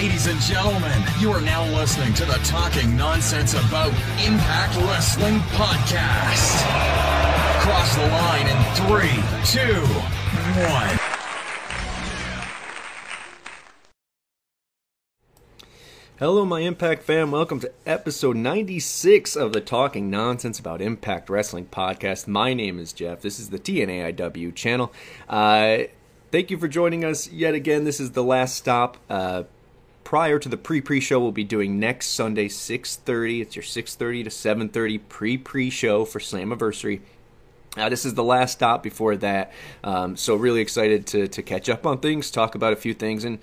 Ladies and gentlemen, you are now listening to the Talking Nonsense About Impact Wrestling podcast. Cross the line in three, two, one. Hello, my Impact fam. Welcome to episode 96 of the Talking Nonsense About Impact Wrestling podcast. My name is Jeff. This is the TNAIW channel. Uh, thank you for joining us yet again. This is the last stop. Uh, prior to the pre-pre show we'll be doing next Sunday 6:30. It's your 6:30 to 7:30 pre-pre show for Slammiversary. Uh, this is the last stop before that, um, so really excited to to catch up on things, talk about a few things, and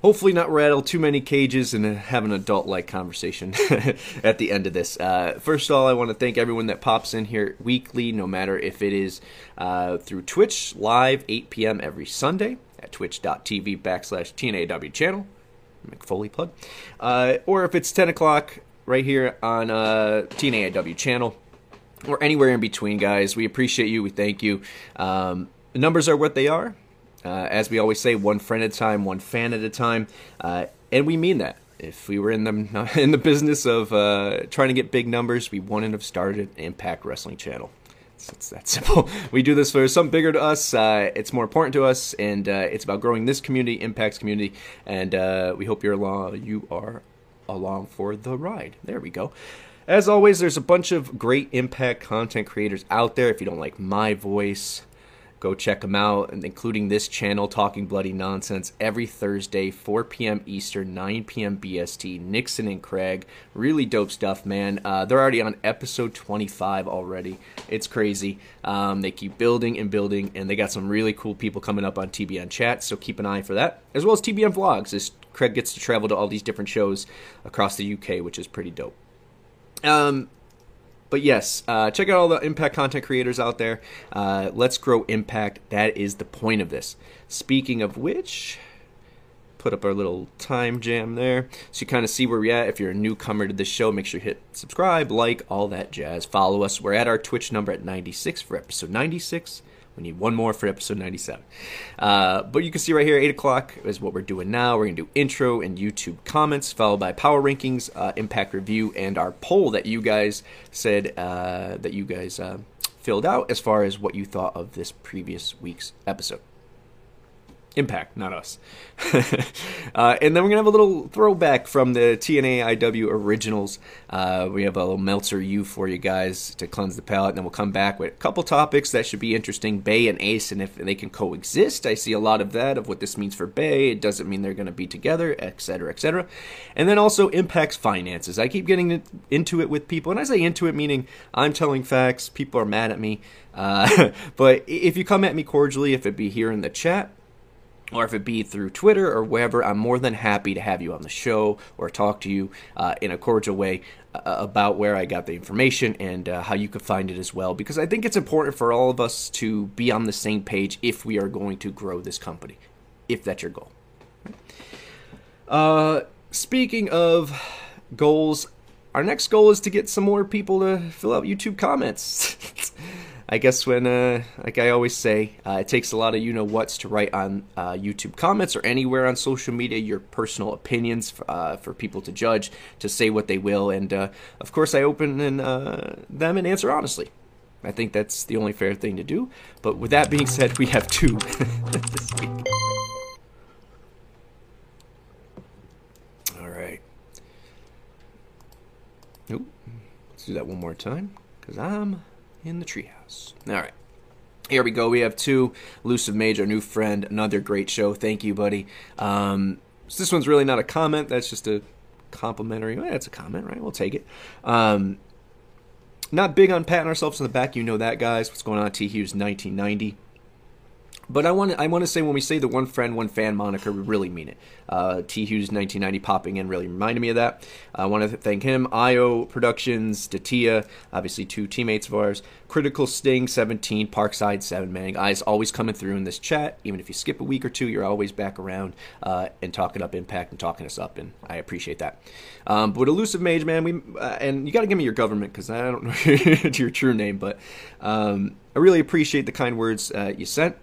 hopefully not rattle too many cages and have an adult like conversation at the end of this. Uh, first of all, I want to thank everyone that pops in here weekly, no matter if it is uh, through Twitch live 8 p.m. every Sunday at twitch.tv backslash TNAW channel. McFoley plug. Uh, or if it's 10 o'clock right here on uh, TNAW channel or anywhere in between, guys. We appreciate you. We thank you. Um, the numbers are what they are. Uh, as we always say, one friend at a time, one fan at a time, uh, and we mean that. If we were in the in the business of uh, trying to get big numbers, we wouldn't have started Impact Wrestling channel. It's, it's that simple. We do this for something bigger to us. Uh, it's more important to us, and uh, it's about growing this community, Impact's community. And uh, we hope you're along. You are along for the ride. There we go. As always, there's a bunch of great Impact content creators out there. If you don't like my voice, Go check them out, including this channel, Talking Bloody Nonsense, every Thursday, 4 p.m. Eastern, 9 p.m. BST. Nixon and Craig, really dope stuff, man. Uh, they're already on episode 25 already. It's crazy. Um, they keep building and building, and they got some really cool people coming up on TBN chat, so keep an eye for that, as well as TBN vlogs. As Craig gets to travel to all these different shows across the UK, which is pretty dope. Um, but yes, uh, check out all the Impact content creators out there. Uh, let's grow Impact. That is the point of this. Speaking of which, put up our little time jam there so you kind of see where we're at. If you're a newcomer to this show, make sure you hit subscribe, like, all that jazz. Follow us. We're at our Twitch number at 96 for episode 96. We need one more for episode 97. Uh, but you can see right here, 8 o'clock is what we're doing now. We're going to do intro and YouTube comments, followed by power rankings, uh, impact review, and our poll that you guys said uh, that you guys uh, filled out as far as what you thought of this previous week's episode. Impact, not us. uh, and then we're going to have a little throwback from the TNA IW originals. Uh, we have a little Meltzer U for you guys to cleanse the palate. And then we'll come back with a couple topics that should be interesting Bay and Ace, and if they can coexist. I see a lot of that, of what this means for Bay. It doesn't mean they're going to be together, etc., etc. And then also impacts finances. I keep getting into it with people, and I say into it meaning I'm telling facts, people are mad at me. Uh, but if you come at me cordially, if it be here in the chat, or if it be through Twitter or wherever, I'm more than happy to have you on the show or talk to you uh, in a cordial way uh, about where I got the information and uh, how you could find it as well. Because I think it's important for all of us to be on the same page if we are going to grow this company, if that's your goal. Uh, speaking of goals, our next goal is to get some more people to fill out YouTube comments. I guess when, uh, like I always say, uh, it takes a lot of you know what's to write on uh, YouTube comments or anywhere on social media your personal opinions uh, for people to judge, to say what they will, and uh, of course I open and, uh, them and answer honestly. I think that's the only fair thing to do. But with that being said, we have two this week. All right. Nope. Let's do that one more time because I'm in the treehouse. All right. Here we go. We have two. Elusive Mage, our new friend. Another great show. Thank you, buddy. Um, so this one's really not a comment. That's just a complimentary. Well, that's a comment, right? We'll take it. Um, not big on patting ourselves on the back. You know that, guys. What's going on? T Hughes 1990. But I want to, I want to say when we say the one friend, one fan moniker, we really mean it. Uh, T Hughes 1990 popping in really reminded me of that. I want to thank him, IO Productions, Datia, obviously two teammates of ours, Critical Sting 17, Parkside 7, man. Guys always coming through in this chat. Even if you skip a week or two, you're always back around uh, and talking up Impact and talking us up, and I appreciate that. Um, but Elusive Mage, man, we uh, and you got to give me your government because I don't know your true name, but um, I really appreciate the kind words uh, you sent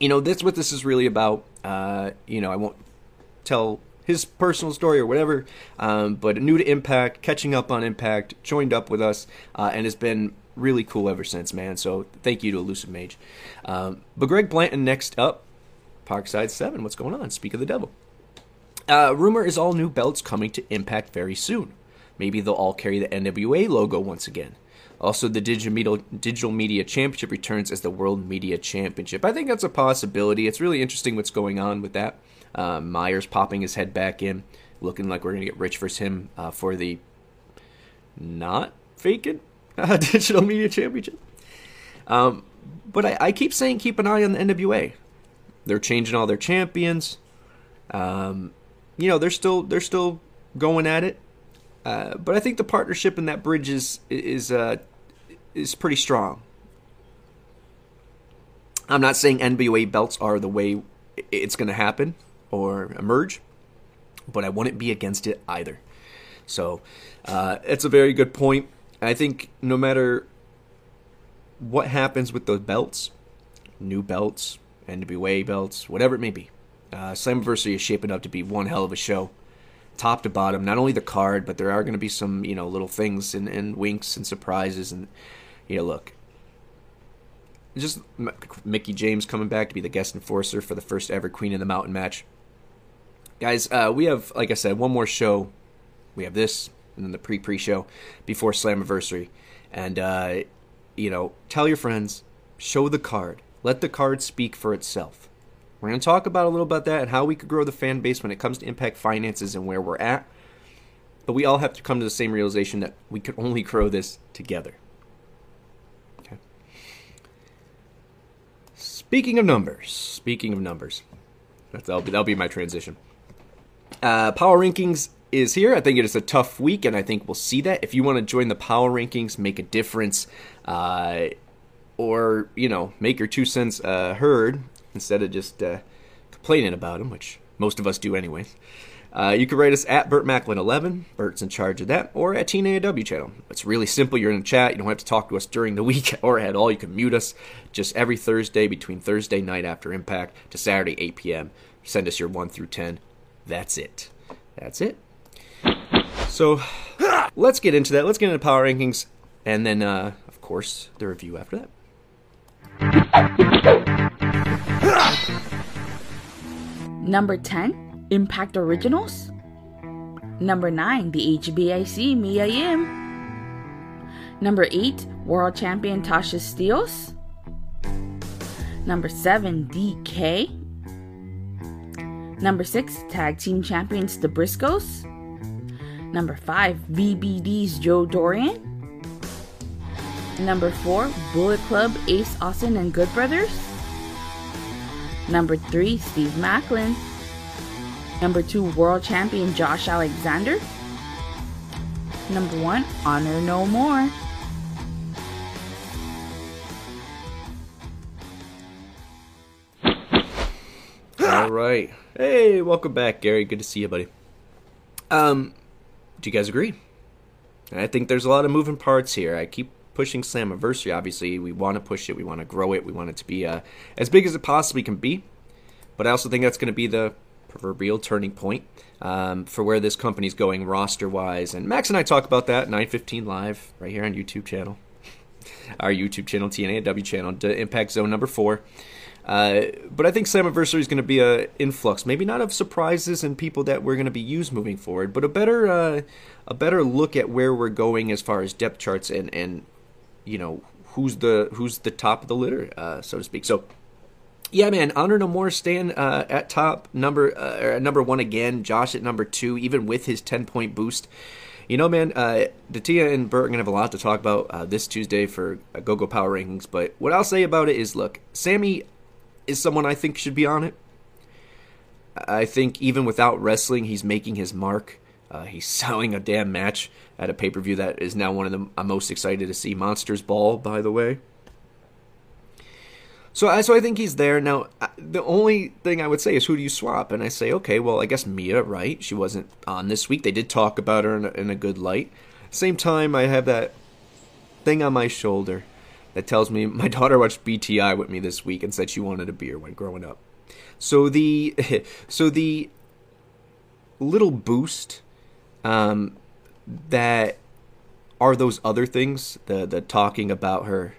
you know, that's what this is really about. Uh, you know, I won't tell his personal story or whatever. Um, but new to Impact, catching up on Impact, joined up with us, uh, and has been really cool ever since, man. So thank you to Elusive Mage. Um, but Greg Blanton next up, Parkside 7. What's going on? Speak of the devil. Uh, rumor is all new belts coming to Impact very soon. Maybe they'll all carry the NWA logo once again. Also, the Digital Media, Digital Media Championship returns as the World Media Championship. I think that's a possibility. It's really interesting what's going on with that. Uh, Myers popping his head back in, looking like we're going to get Rich versus him uh, for the not vacant uh, Digital Media Championship. Um, but I, I, keep saying keep an eye on the NWA. They're changing all their champions. Um, you know they're still they're still going at it. Uh, but I think the partnership in that bridge is is uh, is pretty strong. I'm not saying NWA belts are the way it's going to happen or emerge, but I wouldn't be against it either. So uh, it's a very good point. I think no matter what happens with those belts, new belts, NWA belts, whatever it may be, uh, Slammiversary is shaping up to be one hell of a show, top to bottom. Not only the card, but there are going to be some you know little things and, and winks and surprises and you know look. Just Mickie James coming back to be the guest enforcer for the first ever Queen of the Mountain match. Guys, uh, we have, like I said, one more show. We have this, and then the pre pre show before Slammiversary. And, uh, you know, tell your friends, show the card. Let the card speak for itself. We're going to talk about a little about that and how we could grow the fan base when it comes to impact finances and where we're at. But we all have to come to the same realization that we could only grow this together. Okay. Speaking of numbers, speaking of numbers, that'll be, that'll be my transition. Uh, power rankings is here. I think it is a tough week, and I think we'll see that. If you want to join the power rankings, make a difference, uh, or you know, make your two cents uh, heard instead of just uh, complaining about them, which most of us do anyway. Uh, you can write us at Burt Macklin11. Bert's in charge of that, or at TNAW channel. It's really simple. You're in the chat. You don't have to talk to us during the week or at all. You can mute us just every Thursday between Thursday night after Impact to Saturday 8 p.m. Send us your 1 through 10 that's it. That's it. So let's get into that. Let's get into power rankings, and then, uh, of course, the review after that. Number 10, Impact Originals. Number 9, the HBIC Mia Yim. Number 8, World Champion Tasha Steelz. Number 7, Decay. Number 6, Tag Team Champions The Briscoes. Number 5, VBD's Joe Doering. Number 4, Bullet Club Ace Austin and Good Brothers. Number 3, Steve Maclin. Number 2, World Champion Josh Alexander. Number 1, Honor No More. All right. Hey, welcome back, Gary. Good to see you, buddy. Um, do you guys agree? I think there's a lot of moving parts here. I keep pushing Slammiversary. Obviously, we want to push it. We want to grow it. We want it to be uh, as big as it possibly can be. But I also think that's going to be the proverbial turning point um, for where this company's going roster-wise. And Max and I talk about that 9:15 live right here on YouTube channel, our YouTube channel, TNAW channel, Impact Zone number four. Uh, but I think Slammiversary is going to be a influx, maybe not of surprises and people that we're going to be used moving forward, but a better uh, a better look at where we're going as far as depth charts and and you know who's the who's the top of the litter, uh, so to speak. So. Yeah, man. Honor No More staying uh, at top number uh, number one again. Josh at number two, even with his ten point boost. You know, man, uh, Datia and Burt are to have a lot to talk about uh, this Tuesday for uh, GoGo Power Rankings. But what I'll say about it is look, Sami, is someone I think should be on it. I think even without wrestling, he's making his mark. Uh, he's selling a damn match at a pay per view that is now one of the I'm most excited to see. Monsters Ball, by the way. So, so I think he's there now. The only thing I would say is, who do you swap? And I say, okay, well, I guess Mia, right? She wasn't on this week. They did talk about her in a, in a good light. Same time, I have that thing on my shoulder that tells me my daughter watched BTI with me this week and said she wanted a beer when growing up. So the so the little boost um, that are those other things the the talking about her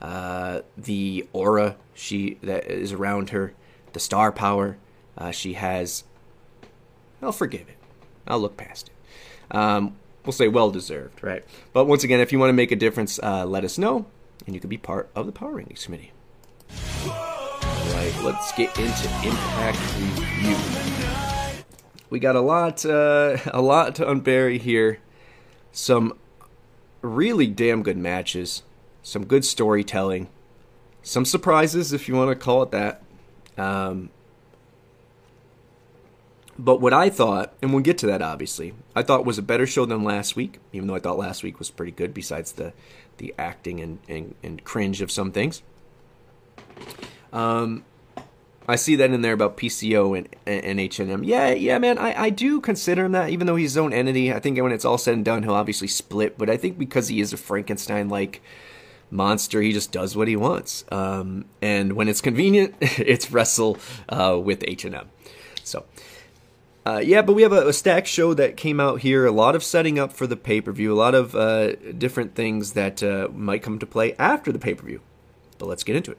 uh, the aura she that is around her the star power uh, she has I'll forgive it. I'll look past it. Um, we'll say well deserved right? But once again if you want to make a difference uh, let us know and you can be part of the power rankings committee. All right let's get into impact review we got a lot uh, a lot to unbury here some really damn good matches, some good storytelling, some surprises, if you want to call it that. Um, but what I thought, and we'll get to that obviously, I thought was a better show than last week, even though I thought last week was pretty good, besides the, the acting and, and, and cringe of some things. Um, I see that in there about PCO and, and H&M. Yeah, yeah, man, I, I do consider him that, even though he's his own entity. I think when it's all said and done, he'll obviously split. But I think because he is a Frankenstein-like monster, he just does what he wants. Um, and when it's convenient, it's wrestle uh, with H&M. So, uh, yeah, but we have a, a stack show that came out here. A lot of setting up for the pay-per-view. A lot of uh, different things that uh, might come to play after the pay-per-view. But let's get into it.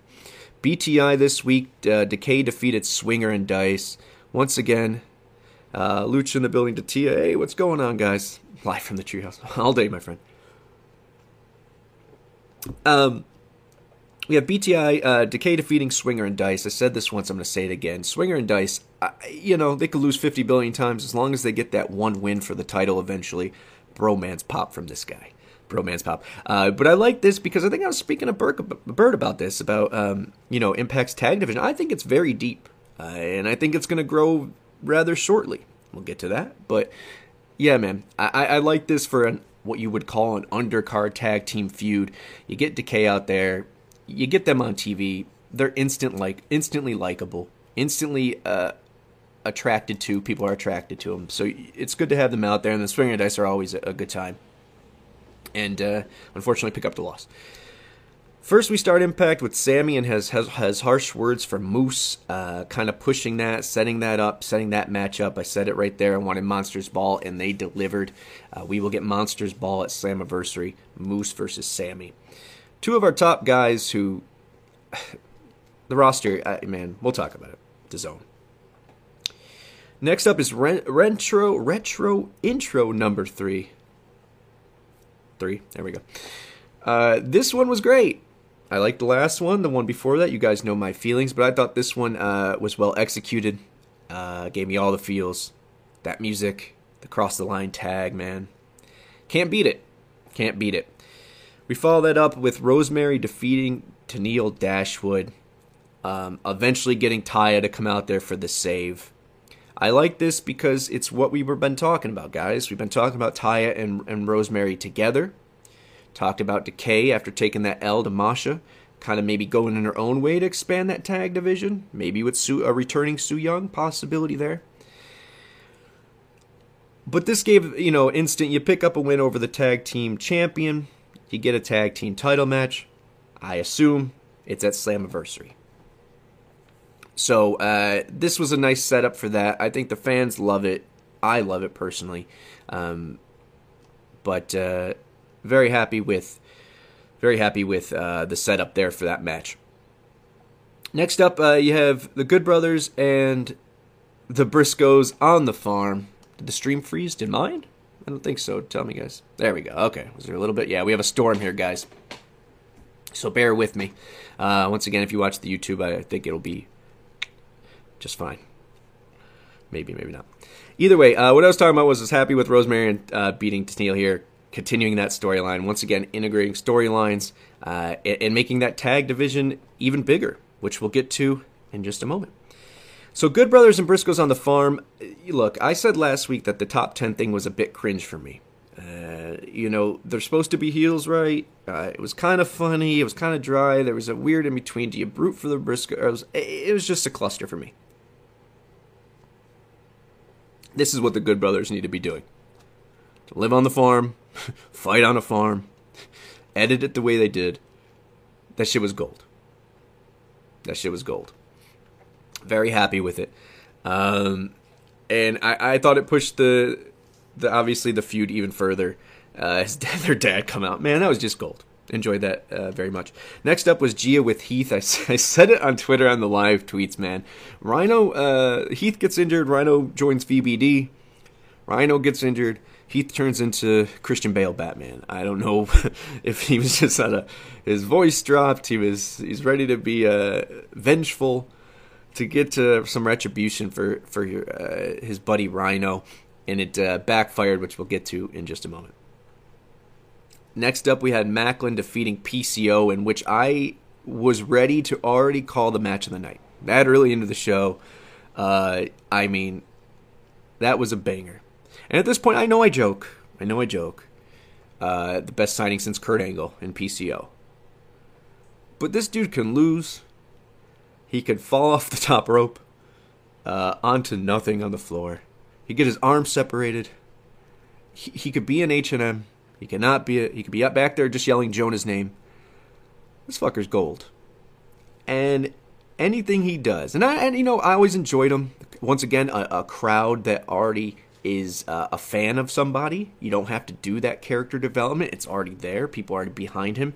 BTI this week, uh, Decay defeated Swinger and Dice. Once again, uh, Lucha in the building to Tia. Hey, what's going on, guys? Live from the treehouse. All day, my friend. Um, we have BTI, uh, Decay defeating Swinger and Dice. I said this once, I'm going to say it again. Swinger and Dice, uh, you know, they could lose 50 billion times as long as they get that one win for the title eventually. Bromance pop from this guy bromance pop. Uh, but I like this because I think I was speaking to Bert about this about um, you know Impact's tag division. I think it's very deep, uh, and I think it's going to grow rather shortly. We'll get to that, but yeah, man, I, I like this for an what you would call an undercard tag team feud. You get Decay out there, you get them on TV. They're instant like instantly likable, instantly uh, attracted to. People are attracted to them, so it's good to have them out there. And the Swinger Dice are always a, a good time and uh, unfortunately pick up the loss. First, we start Impact with Sami and has has, has harsh words for Moose, uh, kind of pushing that, setting that up, setting that match up. I said it right there. I wanted Monsters Ball, and they delivered. Uh, we will get Monsters Ball at Slammiversary, Moose versus Sami. Two of our top guys who, the roster, uh, man, we'll talk about it. The zone. Next up is retro retro intro number three three. There we go. Uh, this one was great. I liked the last one, the one before that. You guys know my feelings, but I thought this one uh, was well executed. Uh, gave me all the feels. That music, the cross the line tag, man. Can't beat it. Can't beat it. We follow that up with Rosemary defeating Tenille Dashwood, um, eventually getting Taya to come out there for the save. I like this because it's what we've been talking about, guys. We've been talking about Taya and, and Rosemary together. Talked about Decay after taking that L to Masha. Kind of maybe going in her own way to expand that tag division. Maybe with Su, a returning Su Yung possibility there. But this gave, you know, instant. You pick up a win over the tag team champion. You get a tag team title match. I assume it's at Slammiversary. So uh, this was a nice setup for that. I think the fans love it. I love it personally. Um, but uh, very happy with very happy with uh, the setup there for that match. Next up, uh, you have the Good Brothers and the Briscoes on the farm. Did the stream freeze? Did mine? I don't think so. Tell me, guys. There we go. Okay. Was there a little bit? Yeah, we have a storm here, guys. So bear with me. Uh, once again, if you watch the YouTube, I think it'll be just fine. Maybe, maybe not. Either way, uh, what I was talking about was I was happy with Rosemary and uh, beating Tenille here, continuing that storyline. Once again, integrating storylines uh, and, and making that tag division even bigger, which we'll get to in just a moment. So, Good Brothers and Briscoes on the farm. Look, I said last week that the top 10 thing was a bit cringe for me. Uh, you know, they're supposed to be heels, right? Uh, it was kind of funny. It was kind of dry. There was a weird in between. Do you root for the Briscoes? It was just a cluster for me. This is what the Good Brothers need to be doing. To live on the farm, fight on a farm, edit it the way they did. That shit was gold. That shit was gold. Very happy with it. Um, and I, I thought it pushed the the obviously the feud even further. Uh, his dad, their dad come out, man, that was just gold. Enjoyed that uh, very much. Next up was Gia with Heath. I, I said it on Twitter on the live tweets, man. Rhino, uh, Heath gets injured. Rhino joins VBD. Rhino gets injured. Heath turns into Christian Bale Batman. I don't know if he was just at a his voice dropped. He was he's ready to be uh, vengeful to get to some retribution for for uh, his buddy Rhino, and it uh, backfired, which we'll get to in just a moment. Next up, we had Maclin defeating PCO, in which I was ready to already call the match of the night. That early into the show, uh, I mean, that was a banger. And at this point, I know I joke. I know I joke. Uh, the best signing since Kurt Angle in PCO. But this dude can lose. He could fall off the top rope uh, onto nothing on the floor. He get his arms separated. He, he could be an H and M. He cannot be. He could be up back there just yelling Jonah's name. This fucker's gold. And anything he does, and I and you know I always enjoyed him. Once again, a, a crowd that already is uh, a fan of somebody. You don't have to do that character development. It's already there. People are already behind him.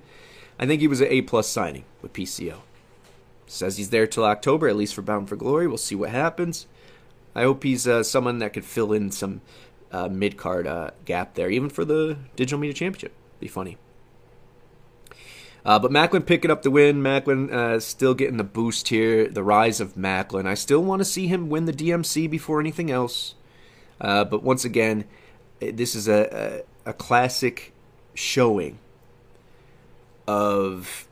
I think he was an A plus signing with PCO. Says he's there till October, at least for Bound for Glory. We'll see what happens. I hope he's uh, someone that could fill in some uh, mid card uh, gap there, even for the Digital Media Championship. Be funny. Uh, but Maclin picking up the win. Maclin uh, still getting the boost here. The rise of Maclin. I still want to see him win the DMC before anything else. Uh, but once again, this is a, a, a classic showing of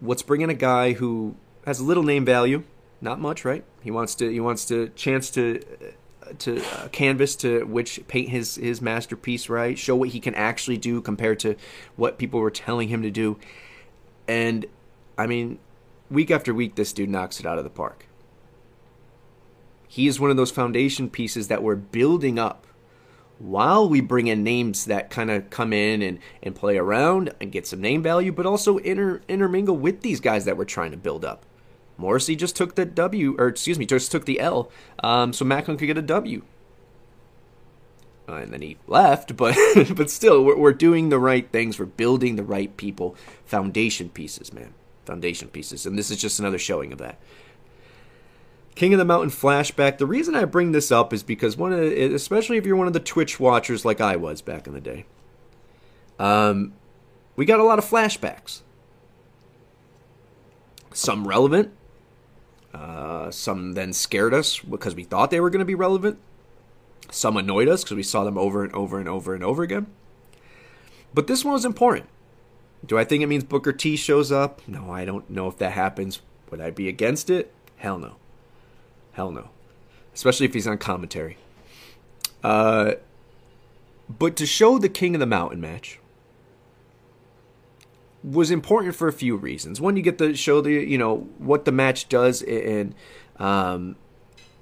what's bringing a guy who has a little name value, not much, right? He wants to he wants to chance to to uh, canvas to which paint his his masterpiece right? Show what he can actually do compared to what people were telling him to do. And i mean week after week this dude knocks it out of the park. He is one of those foundation pieces that we're building up while we bring in names that kind of come in and, and play around and get some name value, but also inter, intermingle with these guys that we're trying to build up. Morrissey just took the W, or excuse me, just took the L, um, so Maclin could get a W. And then he left, but but still, we're, we're doing the right things. We're building the right people, foundation pieces, man, foundation pieces, and this is just another showing of that. King of the Mountain flashback. The reason I bring this up is because one of, the, especially if you're one of the Twitch watchers like I was back in the day, um, we got a lot of flashbacks. Some relevant, uh, some then scared us because we thought they were going to be relevant. Some annoyed us because we saw them over and over and over and over again. But this one was important. Do I think it means Booker T shows up? No, I don't know if that happens. Would I be against it? Hell no. Hell no. Especially if he's on commentary. Uh, but to show the King of the Mountain match was important for a few reasons. One, you get to show the you know what the match does and um,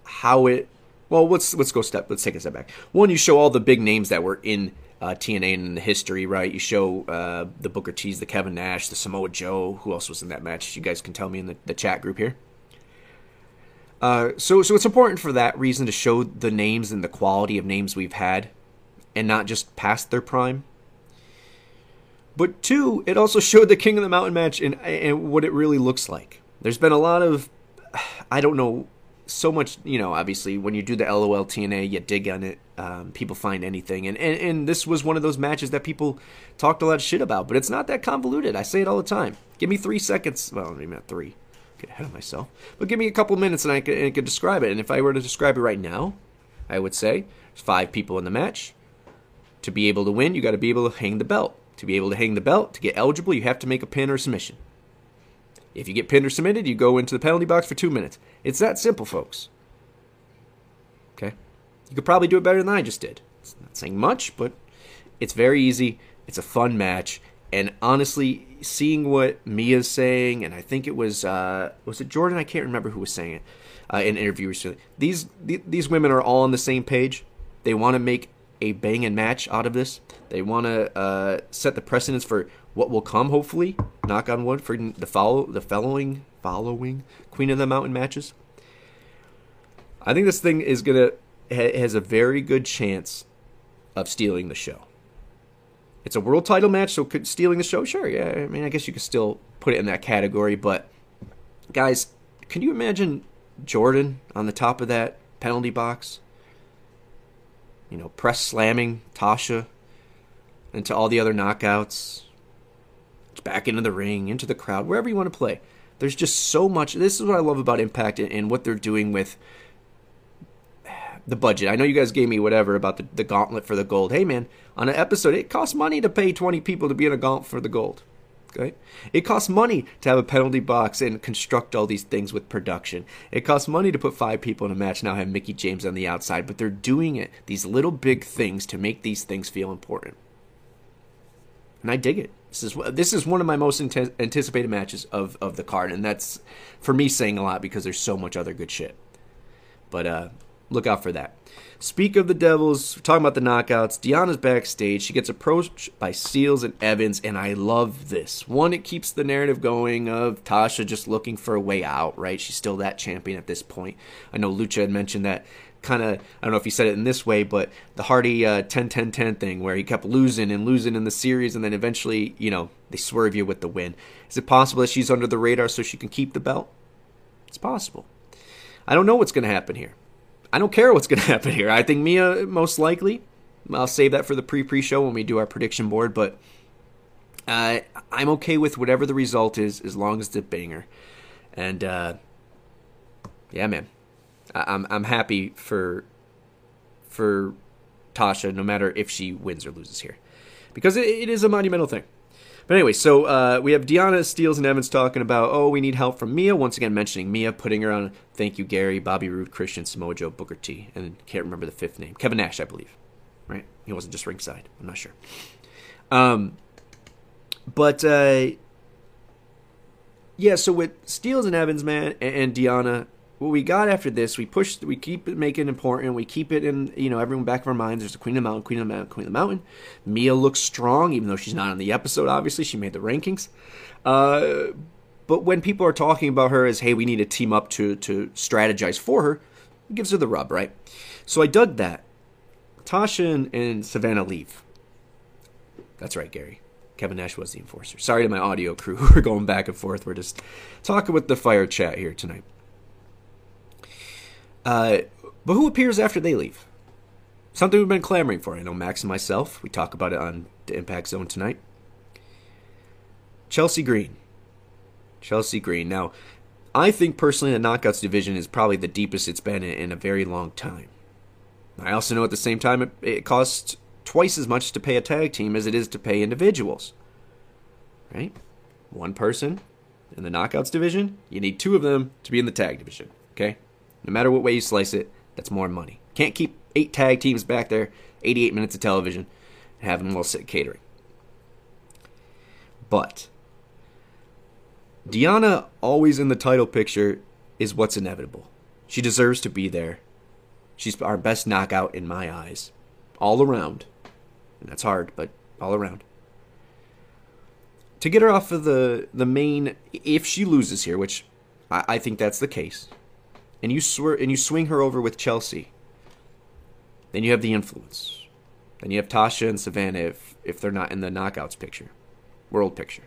how it. Well, let's let's go step. Let's take a step back. One, you show all the big names that were in uh, TNA and in the history, right? You show uh, the Booker T's, the Kevin Nash, the Samoa Joe. Who else was in that match? You guys can tell me in the, the chat group here. Uh, so, so it's important for that reason to show the names and the quality of names we've had, and not just past their prime. But two, it also showed the King of the Mountain match and, and what it really looks like. There's been a lot of, I don't know, so much, you know, obviously when you do the LOL TNA, you dig on it, um, people find anything. And, and, and this was one of those matches that people talked a lot of shit about, but it's not that convoluted. I say it all the time. Give me three seconds. Well, maybe not three. Get ahead of myself. But give me a couple minutes and I could, and I could describe it. And if I were to describe it right now, I would say five people in the match. To be able to win, you got to be able to hang the belt. To be able to hang the belt, to get eligible, you have to make a pin or submission. If you get pinned or submitted, you go into the penalty box for two minutes. It's that simple, folks. Okay? You could probably do it better than I just did. It's not saying much, but it's very easy. It's a fun match. And honestly, seeing what Mia's saying, and I think it was uh, was it Jordan? I can't remember who was saying it uh, in interviews. These these women are all on the same page. They want to make a banging match out of this. They want to uh, set the precedence for what will come. Hopefully, knock on wood for the follow the following following Queen of the Mountain matches. I think this thing is gonna ha- has a very good chance of stealing the show. It's a world title match, so could stealing the show, sure. Yeah, I mean, I guess you could still put it in that category. But guys, can you imagine Jordan on the top of that penalty box? You know, press slamming Tasha into all the other knockouts, It's back into the ring, into the crowd, wherever you want to play. There's just so much. This is what I love about Impact and what they're doing with the budget. I know you guys gave me whatever about the, the gauntlet for the gold. Hey, man, on an episode, it costs money to pay 20 people to be in a gauntlet for the gold. It costs money to have a penalty box and construct all these things with production. It costs money to put five people in a match, now have Mickie James on the outside, but they're doing it, these little big things, to make these things feel important. And I dig it. This is this is one of my most anticipated matches of, of the card, and that's for me saying a lot because there's so much other good shit. But uh, look out for that. Speak of the Devils, talking about the knockouts. Deonna's backstage. She gets approached by Steelz and Evans, and I love this. One, it keeps the narrative going of Tasha just looking for a way out, right? She's still that champion at this point. I know Lucha had mentioned that kind of, I don't know if he said it in this way, but the Hardy uh, 10 10 10 thing where he kept losing and losing in the series, and then eventually, you know, they swerve you with the win. Is it possible that she's under the radar so she can keep the belt? It's possible. I don't know what's going to happen here. I don't care what's going to happen here. I think Mia most likely. I'll save that for the pre pre show when we do our prediction board, but uh, I'm okay with whatever the result is as long as it's a banger. And uh, yeah, man, I'm I'm happy for for Tasha, no matter if she wins or loses here, because it, it is a monumental thing. But anyway, so uh, we have Deonna, Steelz, and Evans talking about, oh, we need help from Mia. Once again, mentioning Mia, putting her on Thank You, Gary, Bobby Roode, Christian, Samoa Joe, Booker T, and can't remember the fifth name. Kevin Nash, I believe. Right? He wasn't just ringside. I'm not sure. Um, but uh, yeah, so with Steelz and Evans, man, and, and Deonna, what we got after this, we push, we keep it making it important. We keep it in, you know, everyone back of our minds. There's a Queen of the Mountain, Queen of the Mountain, Queen of the Mountain. Mia looks strong, even though she's not on the episode. Obviously, she made the rankings. Uh, but when people are talking about her as, hey, we need to team up to to strategize for her, it gives her the rub, right? So I dug that. Tasha and, and Savannah leave. That's right, Gary. Kevin Nash was the enforcer. Sorry to my audio crew who are going back and forth. We're just talking with the fire chat here tonight. Uh, but who appears after they leave? Something we've been clamoring for. I know Max and myself. We talk about it on the Impact Zone tonight. Chelsea Green. Chelsea Green. Now, I think personally the Knockouts division is probably the deepest it's been in, in a very long time. I also know at the same time it, it costs twice as much to pay a tag team as it is to pay individuals. Right? One person in the Knockouts division, you need two of them to be in the tag division. Okay? No matter what way you slice it, that's more money. Can't keep eight tag teams back there, 88 minutes of television, and have them all sit catering. But Deonna, always in the title picture, is what's inevitable. She deserves to be there. She's our best knockout in my eyes. All around. And that's hard, but all around. To get her off of the, the main, if she loses here, which I, I think that's the case, and you and you swing her over with Chelsea, then you have the influence. Then you have Tasha and Savannah if if they're not in the knockouts picture, world picture.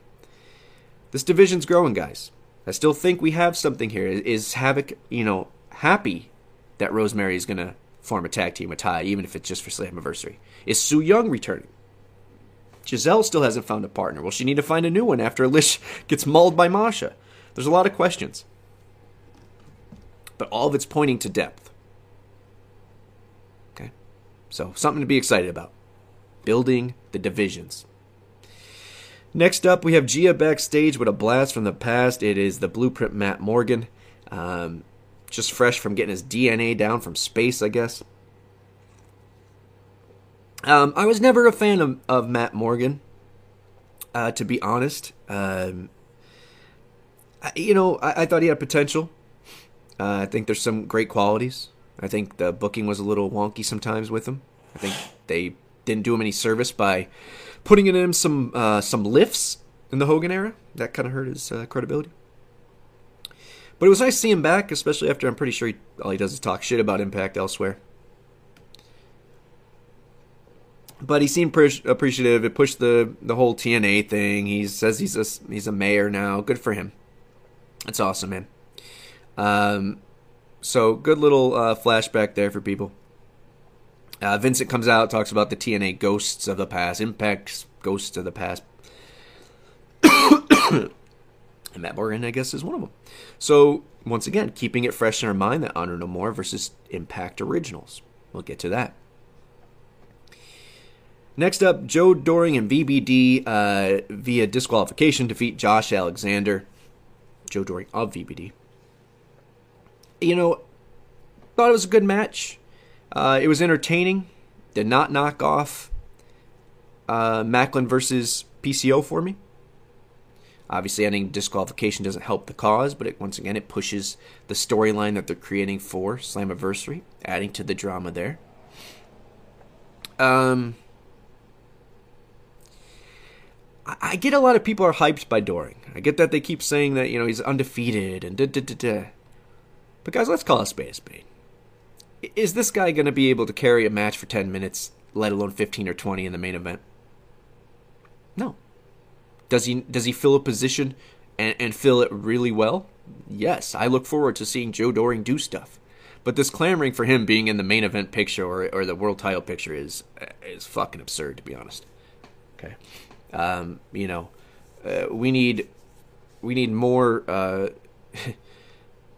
This division's growing, guys. I still think we have something here. Is Havok, you know, happy that Rosemary is gonna form a tag team with Ty, even if it's just for Slammiversary? Is Su Yung returning? Giselle still hasn't found a partner. Will she need to find a new one after Lish gets mauled by Masha? There's a lot of questions but all of it's pointing to depth. Okay? So, something to be excited about. Building the divisions. Next up, we have Gia backstage with a blast from the past. It is the blueprint Matt Morgan. Um, just fresh from getting his DNA down from space, I guess. Um, I was never a fan of, of Matt Morgan, uh, to be honest. Um, I, you know, I, I, thought he had potential. Uh, I think there's some great qualities. I think the booking was a little wonky sometimes with him. I think they didn't do him any service by putting in him some uh, some lifts in the Hogan era. That kind of hurt his uh, credibility. But it was nice to see him back, especially after I'm pretty sure he, all he does is talk shit about Impact elsewhere. but he seemed pre- appreciative. It pushed the the whole TNA thing. He says he's a he's a mayor now. Good for him. That's awesome, man. Um, so good little uh, flashback there for people. Uh, Vincent comes out, talks about the TNA ghosts of the past, Impact's ghosts of the past. and Matt Morgan, I guess, is one of them. So once again, keeping it fresh in our mind that Honor No More versus Impact Originals. We'll get to that. Next up, Joe Doering and VBD uh, via disqualification defeat Josh Alexander. Joe Doering of VBD. You know, thought it was a good match. Uh, it was entertaining. Did not knock off uh, Maclin versus PCO for me. Obviously, ending disqualification doesn't help the cause, but it, once again, it pushes the storyline that they're creating for Slammiversary, adding to the drama there. Um, I get a lot of people are hyped by Doering. I get that they keep saying that you know he's undefeated and da da da da. But guys, let's call a spade a spade. Is this guy going to be able to carry a match for ten minutes, let alone fifteen or twenty in the main event? No. Does he does he fill a position and, and fill it really well? Yes. I look forward to seeing Joe Doering do stuff. But this clamoring for him being in the main event picture or, or the world title picture is is fucking absurd, to be honest. Okay. Um, you know, uh, we need we need more uh,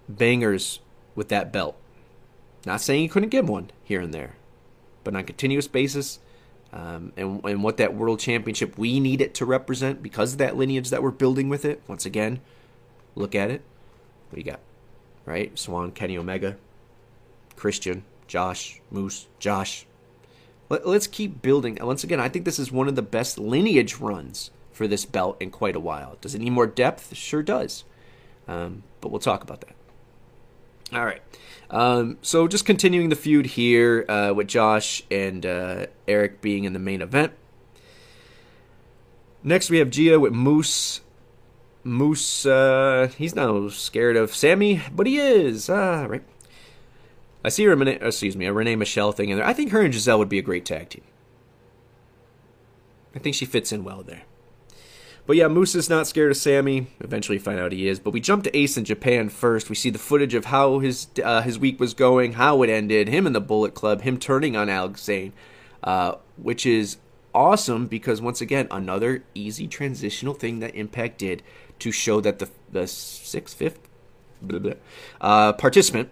bangers with that belt. Not saying he couldn't give one here and there, but on a continuous basis, um, and and what that world championship we need it to represent because of that lineage that we're building with it. Once again, look at it. What you got? Rich Swann, Kenny Omega, Christian, Josh, Moose, Josh, let, us keep building. Once again, I think this is one of the best lineage runs for this belt in quite a while. Does it need more depth? Sure does. Um, but we'll talk about that. All right. Um, so just continuing the feud here uh, with Josh and uh, Eric being in the main event. Next, we have Gia with Moose. Moose, uh, he's not scared of Sami, but he is. Ah, right. I see a excuse me, a Renee Michelle thing in there. I think her and Giselle would be a great tag team. I think she fits in well there. But yeah, Moose is not scared of Sami. Eventually, find out he is. But we jump to Ace in Japan first. We see the footage of how his uh, his week was going, how it ended, him in the Bullet Club, him turning on Alex Zayne, uh, which is awesome because once again, another easy transitional thing that Impact did to show that the the sixth, fifth, blah, blah, uh, participant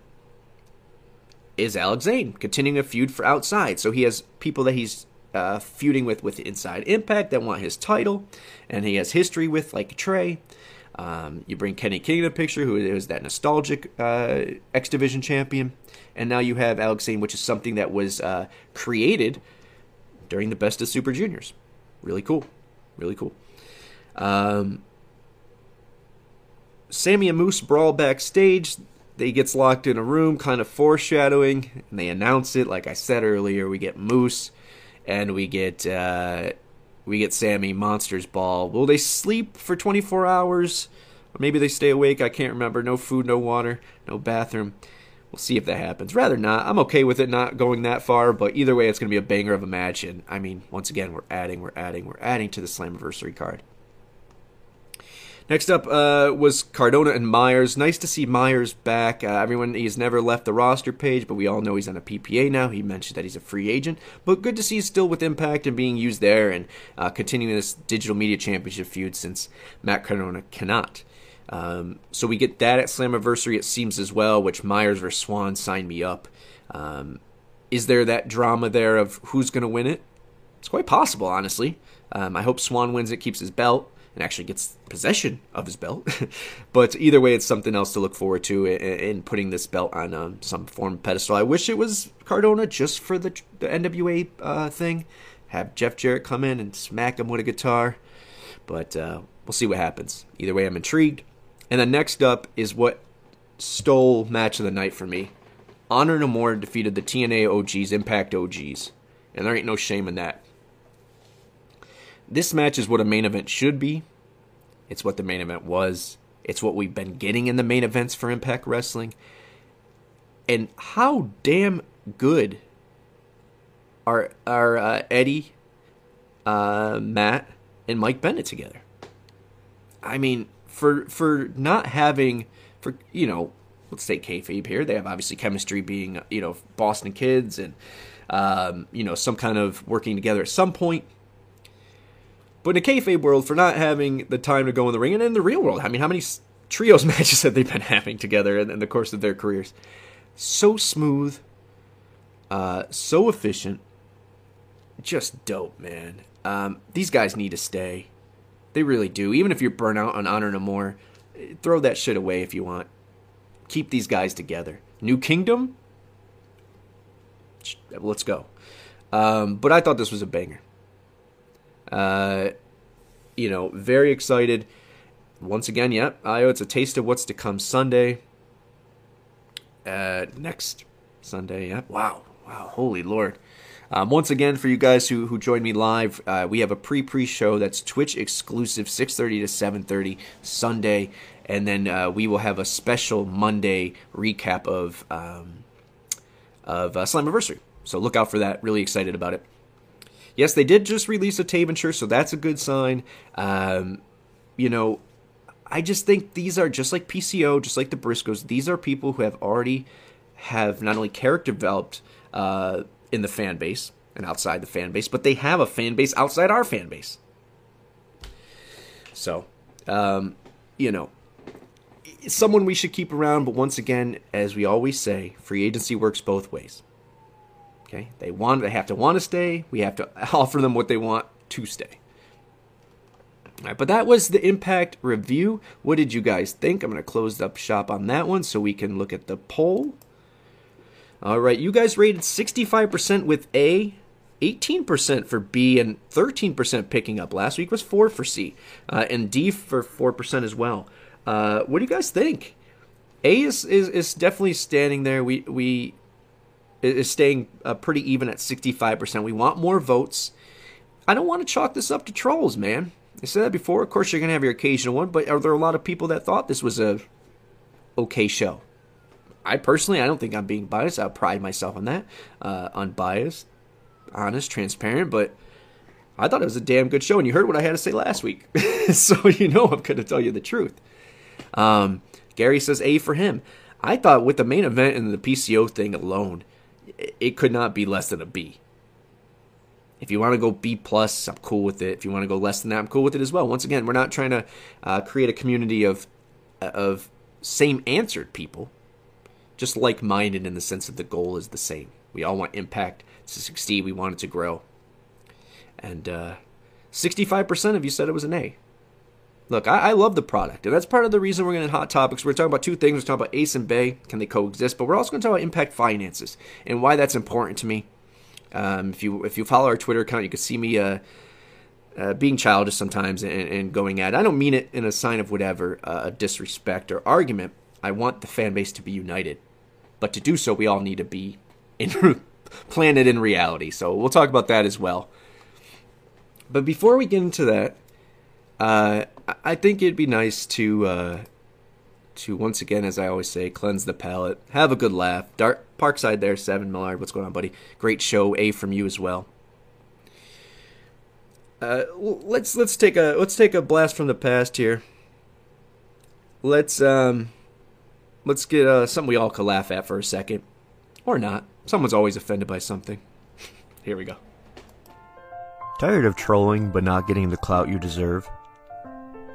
is Alex Zayne, continuing a feud for outside. So he has people that he's uh, feuding with with Inside Impact that want his title, and he has history with like Trey. Um, you bring Kenny King in the picture, who is that nostalgic uh, X Division champion, and now you have Alex Zayne, which is something that was uh, created during the Best of Super Juniors. Really cool, really cool. Um, Sami and Moose brawl backstage they gets locked in a room, kind of foreshadowing, and they announce it. Like I said earlier, we get Moose, and we get uh, we get Sami Monsters Ball. Will they sleep for 24 hours? Maybe they stay awake. I can't remember. No food, no water, no bathroom. We'll see if that happens. Rather not. I'm okay with it not going that far, but either way, it's going to be a banger of a match. And I mean, once again, we're adding, we're adding, we're adding to the Slammiversary card. Next up uh, was Cardona and Myers. Nice to see Myers back. Uh, everyone, he's never left the roster page, but we all know he's on a PPA now. He mentioned that he's a free agent, but good to see he's still with Impact and being used there and uh, continuing this digital media championship feud since Matt Cardona cannot. Um, so we get that at Slammiversary, it seems as well, which Myers versus Swann signed me up. Um, is there that drama there of who's going to win it? It's quite possible, honestly. Um, I hope Swann wins it, keeps his belt and actually gets possession of his belt. but either way, it's something else to look forward to in, putting this belt on um, some form pedestal. I wish it was Cardona just for the, the NWA uh, thing. Have Jeff Jarrett come in and smack him with a guitar. But uh, we'll see what happens. Either way, I'm intrigued. And then next up is what stole match of the night for me. Honor No More defeated the TNA OGs, Impact OGs. And there ain't no shame in that. This match is what a main event should be. It's what the main event was. It's what we've been getting in the main events for Impact Wrestling. And how damn good are are uh, Eddie uh, Matt and Mike Bennett together. I mean, for for not having for you know, let's take kayfabe here. They have obviously chemistry, being you know Boston kids and um, you know some kind of working together at some point. But in a kayfabe world, for not having the time to go in the ring, and in the real world, I mean, how many trios matches have they been having together in, in the course of their careers? So smooth, uh, so efficient, just dope, man. Um, these guys need to stay. They really do. Even if you're burnt out on Honor No More, throw that shit away if you want. Keep these guys together. New Kingdom, let's go. Um, but I thought this was a banger. Uh, you know, very excited. Once again, yep, yeah, Io, it's a taste of what's to come Sunday. Uh, next Sunday, yeah. Wow, wow, holy lord. Um, once again, for you guys who, who joined me live, uh, we have a pre pre show that's Twitch exclusive, 6:30 to 7:30 Sunday, and then uh, we will have a special Monday recap of um, of uh, Slammiversary. So look out for that. Really excited about it. Yes, they did just release a Taven shirt, so that's a good sign. Um, you know, I just think these are just like PCO, just like the Briscoes. These are people who have already have not only character developed uh, in the fan base and outside the fan base, but they have a fan base outside our fan base. So, um, you know, someone we should keep around. But once again, as we always say, free agency works both ways. Okay, they want they have to want to stay. We have to offer them what they want to stay. All right, but that was the impact review. What did you guys think? I'm going to close up shop on that one so we can look at the poll. All right, you guys rated 65% with A, 18% for B, and 13% picking up. Last week was 4 for C, uh, and D for 4% as well. Uh, what do you guys think? A is, is, is definitely standing there. We we is staying uh, pretty even at 65%. We want more votes. I don't want to chalk this up to trolls, man. I said that before. Of course, you're going to have your occasional one, but are there a lot of people that thought this was a okay show? I personally, I don't think I'm being biased. I pride myself on that. Uh, unbiased, honest, transparent, but I thought it was a damn good show, and you heard what I had to say last week. so you know I'm going to tell you the truth. Um, Gary says A for him. I thought with the main event and the PCO thing alone, it could not be less than a B. If you want to go B plus, I'm cool with it. If you want to go less than that, I'm cool with it as well. Once again, we're not trying to uh, create a community of of same answered people just like minded in the sense that the goal is the same. We all want impact to succeed, we want it to grow. And uh, 65% of you said it was an A. Look, I, I, love the product, and that's part of the reason we're going to hot topics. We're talking about two things. We're talking about Ace and Bay, can they coexist? But we're also going to talk about impact finances and why that's important to me. Um, if you if you follow our Twitter account, you can see me uh, uh, being childish sometimes and, and, going at. It. I don't mean it in a sign of whatever uh, disrespect or argument, I want the fan base to be united. But to do so, we all need to be in planted in reality. So we'll talk about that as well. But before we get into that, uh, I think it'd be nice to uh, to once again, as I always say, cleanse the palate, have a good laugh. Dark Parkside there, Seven Millard. What's going on, buddy? Great show. A from you as well. Uh, let's let's take a let's take a blast from the past here. Let's um let's get uh, something we all could laugh at for a second. Or not. Someone's always offended by something. Here we go. Tired of trolling but not getting the clout you deserve?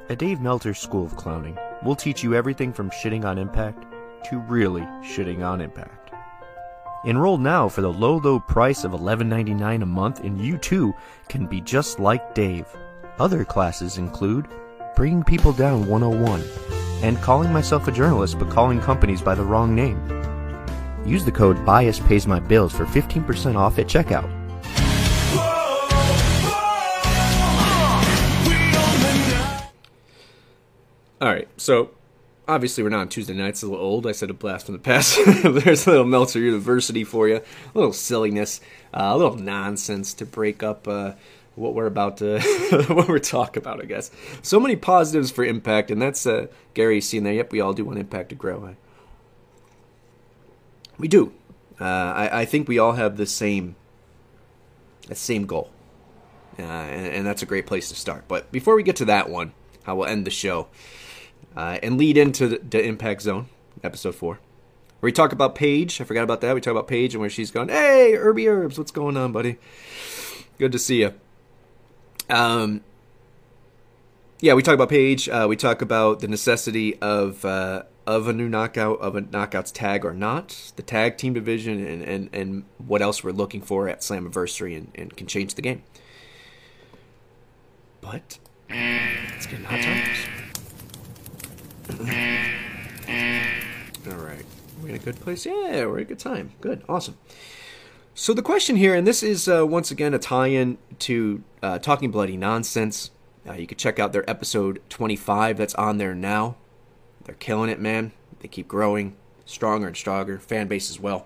At Dave Meltzer's School of Clowning, we'll teach you everything from shitting on impact to really shitting on impact. Enroll now for the low, low price of $11.99 a month, and you too can be just like Dave. Other classes include Bringing People Down 101 and calling myself a journalist but calling companies by the wrong name. Use the code Bias Pays My Bills for 15% off at checkout. All right, so obviously we're not on Tuesday nights. A little old. I said a blast from the past. There's a little Meltzer University for you. A little silliness, uh, a little nonsense to break up uh, what we're about to what we're talking about, I guess. So many positives for impact, and that's uh, Gary seeing there. Yep, we all do want impact to grow. We do. Uh, I, I think we all have the same the same goal, uh, and, and, that's a great place to start. But before we get to that one, I will end the show uh, and lead into the, the, Impact Zone, episode four, where we talk about Paige. I forgot about that. We talk about Paige and where she's going. Hey, Irby Herbs, what's going on, buddy? Good to see you. Um, yeah, we talk about Paige. Uh, we talk about the necessity of uh, of a new knockout, of a knockouts tag or not, the tag team division, and, and, and what else we're looking for at Slammiversary and, and can change the game. But let's get hot topics. All right, we're in a good place. Yeah, we're in a good time. Good, awesome. So the question here, and this is uh, once again a tie-in to uh, Talking Bloody Nonsense. Uh, you can check out their episode 25 that's on there now. They're killing it, man. They keep growing, stronger and stronger. Fan base as well.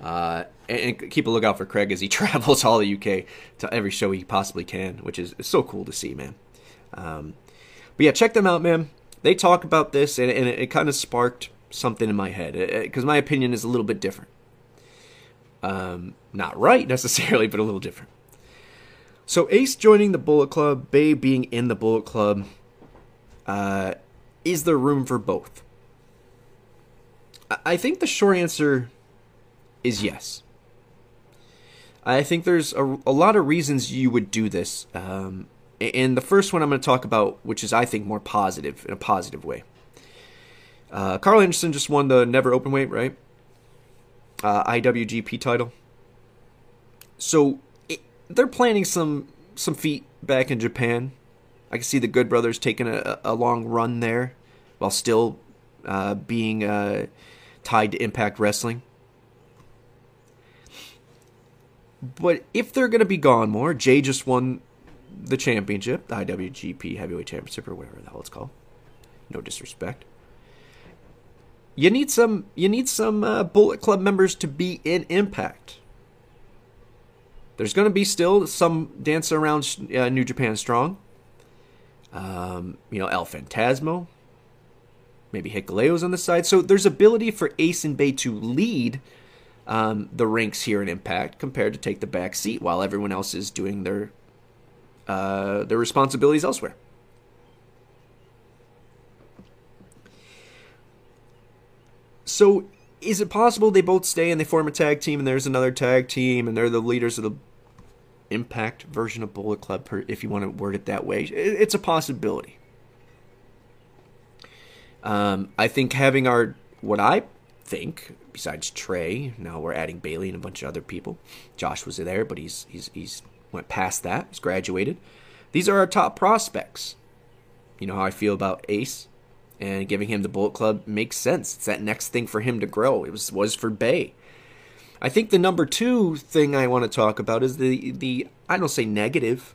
Uh, and, and, keep a lookout for Craig as he travels all the UK to every show he possibly can, which is, so cool to see, man. Um, but yeah, check them out, man. They talk about this, and, and it, it kind of sparked something in my head because my opinion is a little bit different. Um, not right necessarily, but a little different. So Ace joining the Bullet Club, Bay being in the Bullet Club, uh, is there room for both? I think the short answer is yes. I think there's a, a lot of reasons you would do this. Um, and the first one I'm going to talk about, which is I think more positive in a positive way. Uh, Karl Anderson just won the NEVER Openweight, right? Uh, IWGP title. So they're planning some some feet back in Japan. I can see the Good Brothers taking a, a long run there, while still uh, being uh, tied to Impact Wrestling. But if they're going to be gone more, Jay just won the championship, the IWGP Heavyweight Championship, or whatever the hell it's called. No disrespect. You need some. You need some uh, Bullet Club members to be in Impact. There's going to be still some dance around uh, New Japan Strong. Um, you know, El Phantasmo. Maybe Hikuleo's on the side. So there's ability for Ace and Bay to lead um, the ranks here in Impact compared to take the back seat while everyone else is doing their uh, their responsibilities elsewhere. So is it possible they both stay and they form a tag team and there's another tag team and they're the leaders of the impact version of Bullet Club, if you want to word it that way. It's a possibility. Um, I think having our, what I think, besides Trey, now we're adding Bailey and a bunch of other people. Josh was there, but he's he's he's went past that. He's graduated. These are our top prospects. You know how I feel about Ace, and giving him the Bullet Club makes sense. It's that next thing for him to grow. It was was for Bay. I think the number two thing I want to talk about is the the I don't say negative,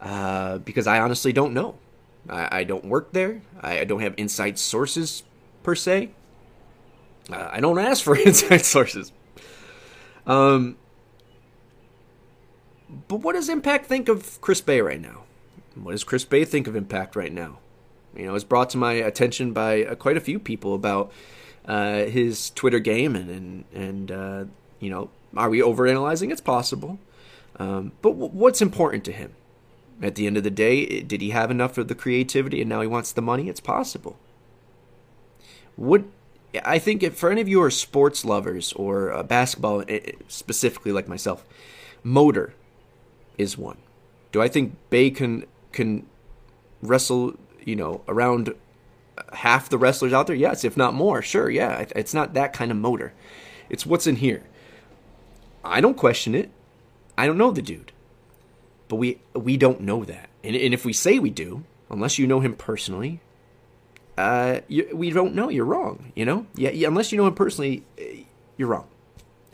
uh, because I honestly don't know. I, I don't work there. I, I, don't have inside sources per se. Uh, I don't ask for inside sources. Um, but what does Impact think of Chris Bay right now? What does Chris Bay think of Impact right now? You know, it's brought to my attention by uh, quite a few people about uh, his Twitter game, and and, and uh, you know, are we overanalyzing? It's possible, um, but w- what's important to him? At the end of the day, did he have enough of the creativity, and now he wants the money? It's possible. Would I think if for any of you are sports lovers or uh, basketball specifically, like myself, motor is one. Do I think Bay can can wrestle? You know, around half the wrestlers out there? Yes, if not more. Sure, yeah. It's not that kind of motor. It's what's in here. I don't question it. I don't know the dude. But we we don't know that. And, and if we say we do, unless you know him personally, uh, you, we don't know. You're wrong. You know, yeah, yeah. Unless you know him personally, you're wrong.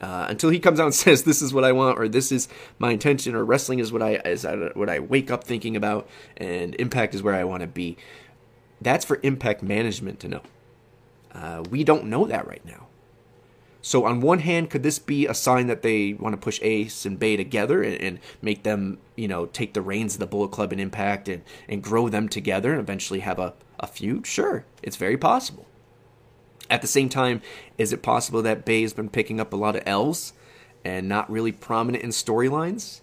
Uh, until he comes out and says this is what I want or this is my intention or wrestling is what I is what I wake up thinking about and impact is where I want to be. That's for impact management to know. Uh, we don't know that right now. So on one hand, could this be a sign that they want to push Ace and Bay together and, and, make them, you know, take the reins of the Bullet Club and Impact and, and grow them together and eventually have a, a feud? Sure, it's very possible. At the same time, is it possible that Bay has been picking up a lot of L's and not really prominent in storylines?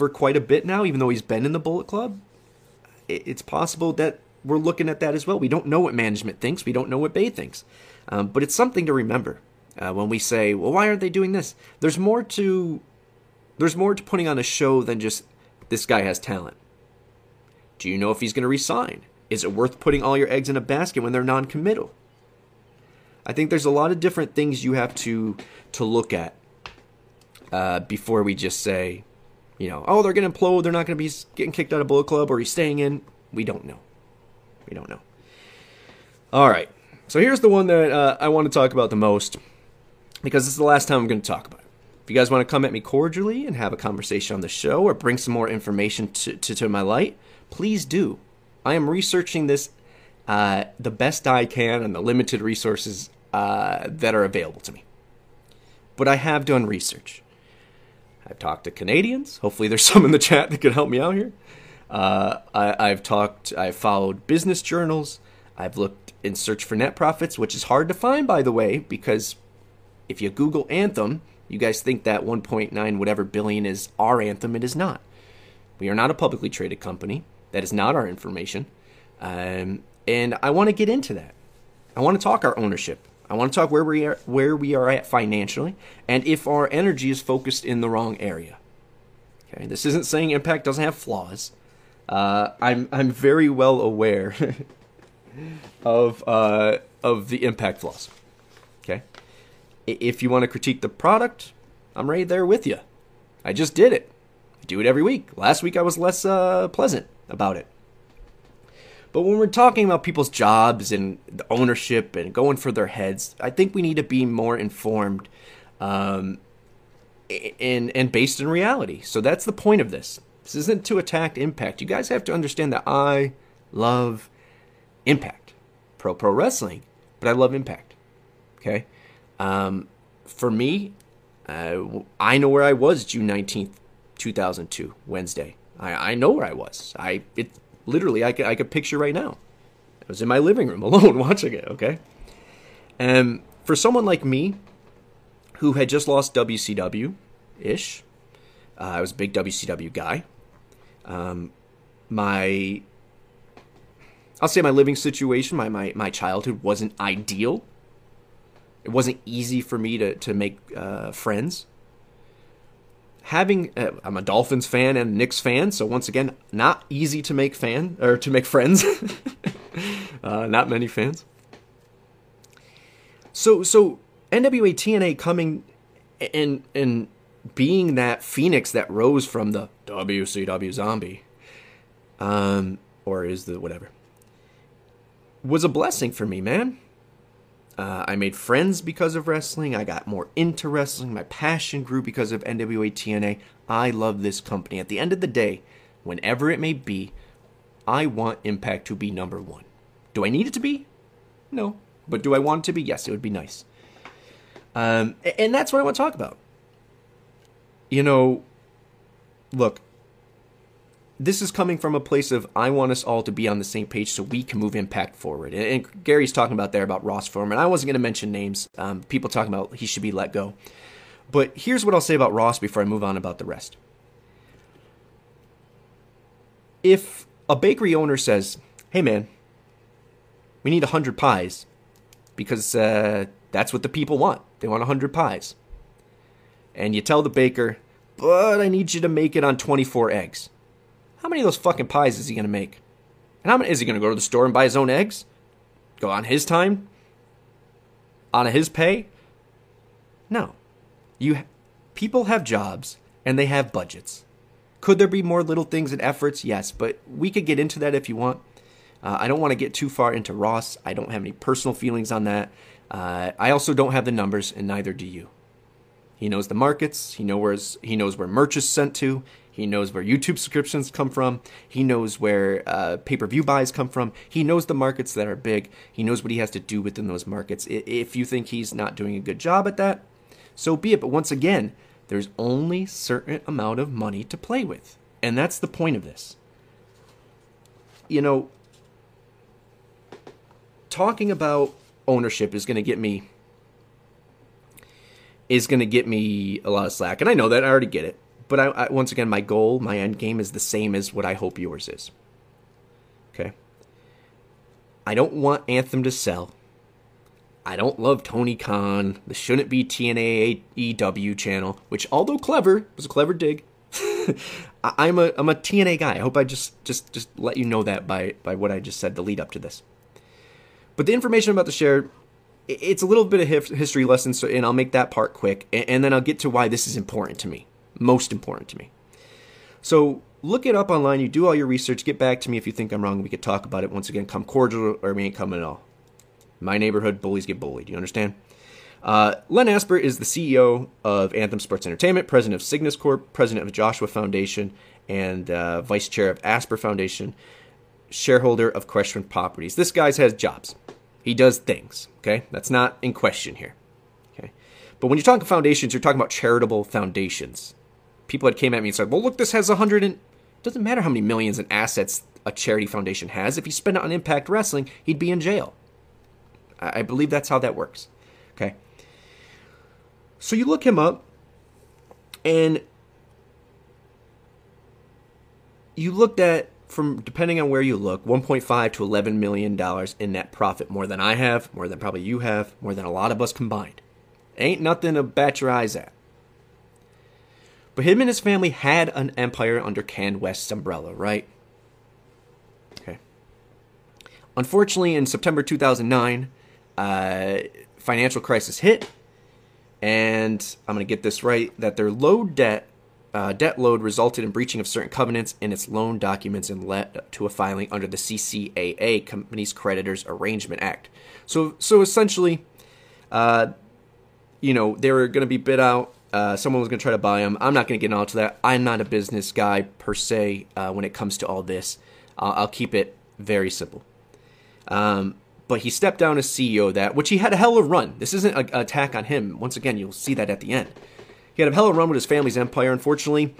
for quite a bit now, even though he's been in the Bullet Club. It's possible that we're looking at that as well. We don't know what management thinks. We don't know what Bay thinks. Um, but it's something to remember uh, when we say, "Well, why aren't they doing this?" There's more to there's more to putting on a show than just this guy has talent. Do you know if he's going to resign? Is it worth putting all your eggs in a basket when they're non-committal? I think there's a lot of different things you have to to look at uh, before we just say, you know, oh, they're going to implode. They're not going to be getting kicked out of Bullet Club or he's staying in. We don't know. We don't know. All right. So here's the one that uh, I want to talk about the most because this is the last time I'm going to talk about it. If you guys want to come at me cordially and have a conversation on the show or bring some more information to, to, to my light, please do. I am researching this uh, the best I can and the limited resources uh, that are available to me. But I have done research. I've talked to Canadians. Hopefully, there's some in the chat that can help me out here. Uh, I, have talked, I've followed business journals. I've looked in search for net profits, which is hard to find, by the way, because if you Google Anthem, you guys think that 1.9 whatever billion is our Anthem. It is not. We are not a publicly traded company. That is not our information. Um, and I want to get into that. I want to talk our ownership. I want to talk where we are where we are at financially and if our energy is focused in the wrong area. Okay, this isn't saying Impact doesn't have flaws. Uh, I'm I'm very well aware of uh, of the Impact flaws. Okay, if you want to critique the product, I'm right there with you. I just did it. I do it every week. Last week I was less uh, pleasant about it. But when we're talking about people's jobs and the ownership and going for their heads, I think we need to be more informed um, and, and based in reality. So that's the point of this. This isn't to attack Impact. You guys have to understand that I love Impact, pro pro wrestling, but I love Impact. Okay, um, for me, uh, I know where I was June nineteenth, two thousand two, Wednesday. I, I know where I was. I it literally I could I could picture right now. I was in my living room alone watching it. Okay, and for someone like me, who had just lost WCW ish, uh, I was a big WCW guy. Um, my I'll say my living situation, my, my, my childhood wasn't ideal. It wasn't easy for me to, to make uh, friends having uh, I'm a Dolphins fan and a Knicks fan, so once again, not easy to make fan or to make friends. uh, not many fans. So so NWA TNA coming and and being that phoenix that rose from the WCW zombie, um, or is the whatever, was a blessing for me, man. Uh, I made friends because of wrestling. I got more into wrestling. My passion grew because of NWA TNA. I love this company. At the end of the day, whenever it may be, I want Impact to be number one. Do I need it to be? No. But do I want it to be? Yes, it would be nice. Um, and that's what I want to talk about. You know, look, this is coming from a place of I want us all to be on the same page so we can move impact forward. And, and Gary's talking about there about Ross Foreman. I wasn't going to mention names. Um, people talking about he should be let go. But here's what I'll say about Ross before I move on about the rest. If a bakery owner says, "Hey man, we need 100 pies because uh, that's what the people want. They want 100 pies." And you tell the baker, "But I need you to make it on 24 eggs." How many of those fucking pies is he going to make? And how many is he going to go to the store and buy his own eggs? Go on his time? On his pay? No. You people have jobs and they have budgets. Could there be more little things and efforts? Yes, but we could get into that if you want. Uh, I don't want to get too far into Ross. I don't have any personal feelings on that. Uh, I also don't have the numbers, and neither do you. He knows the markets. He knows he knows where merch is sent to. He knows where YouTube subscriptions come from. He knows where uh, pay per view buys come from. He knows the markets that are big. He knows what he has to do within those markets. If you think he's not doing a good job at that, so be it. But once again, there's only certain amount of money to play with, and that's the point of this. You know, talking about ownership is going to get me is going to get me a lot of slack, and I know that I already get it but I, I, once again, my goal, my end game is the same as what I hope yours is. Okay. I don't want Anthem to sell. I don't love Tony Khan. This shouldn't be TNA EW channel, which although clever was a clever dig. I'm a I'm a TNA guy. I hope I just just just let you know that by by what I just said the lead up to this. But the information I'm about the share, it's a little bit of history lesson, so and I'll make that part quick, and then I'll get to why this is important to me, most important to me. So look it up online. You do all your research. Get back to me if you think I'm wrong. We could talk about it once again. Come cordial, or we ain't coming at all. My neighborhood bullies get bullied. You understand? Uh, Len Asper is the CEO of Anthem Sports Entertainment, president of Cygnus Corp, president of Joshua Foundation, and uh, vice chair of Asper Foundation, shareholder of Crestron Properties. This guy has jobs. He does things. Okay, that's not in question here. Okay, but when you're talking foundations, you're talking about charitable foundations. People that came at me and said, "Well, look, this has a hundred and doesn't matter how many millions in assets a charity foundation has. If he spent it on Impact Wrestling, he'd be in jail." I believe that's how that works. Okay. So you look him up, and you looked at from depending on where you look, 1.5 to 11 million dollars in net profit, more than I have, more than probably you have, more than a lot of us combined. Ain't nothing to bat your eyes at. But him and his family had an empire under Canwest's umbrella, right? Okay. Unfortunately, in September 2009, uh, financial crisis hit, and I'm to get this right that their low debt uh, debt load resulted in breaching of certain covenants in its loan documents and led to a filing under the CCAA, Companies Creditors Arrangement Act. So, so essentially, uh, you know, they were going to be bid out. Uh, someone was going to try to buy them. I'm not going to get into that. I'm not a business guy per se uh, when it comes to all this. I'll keep it very simple. Um, but he stepped down as CEO of that, which he had a hell of a run. This isn't an attack on him. Once again, you'll see that at the end. He had a hell of a run with his family's empire. Unfortunately,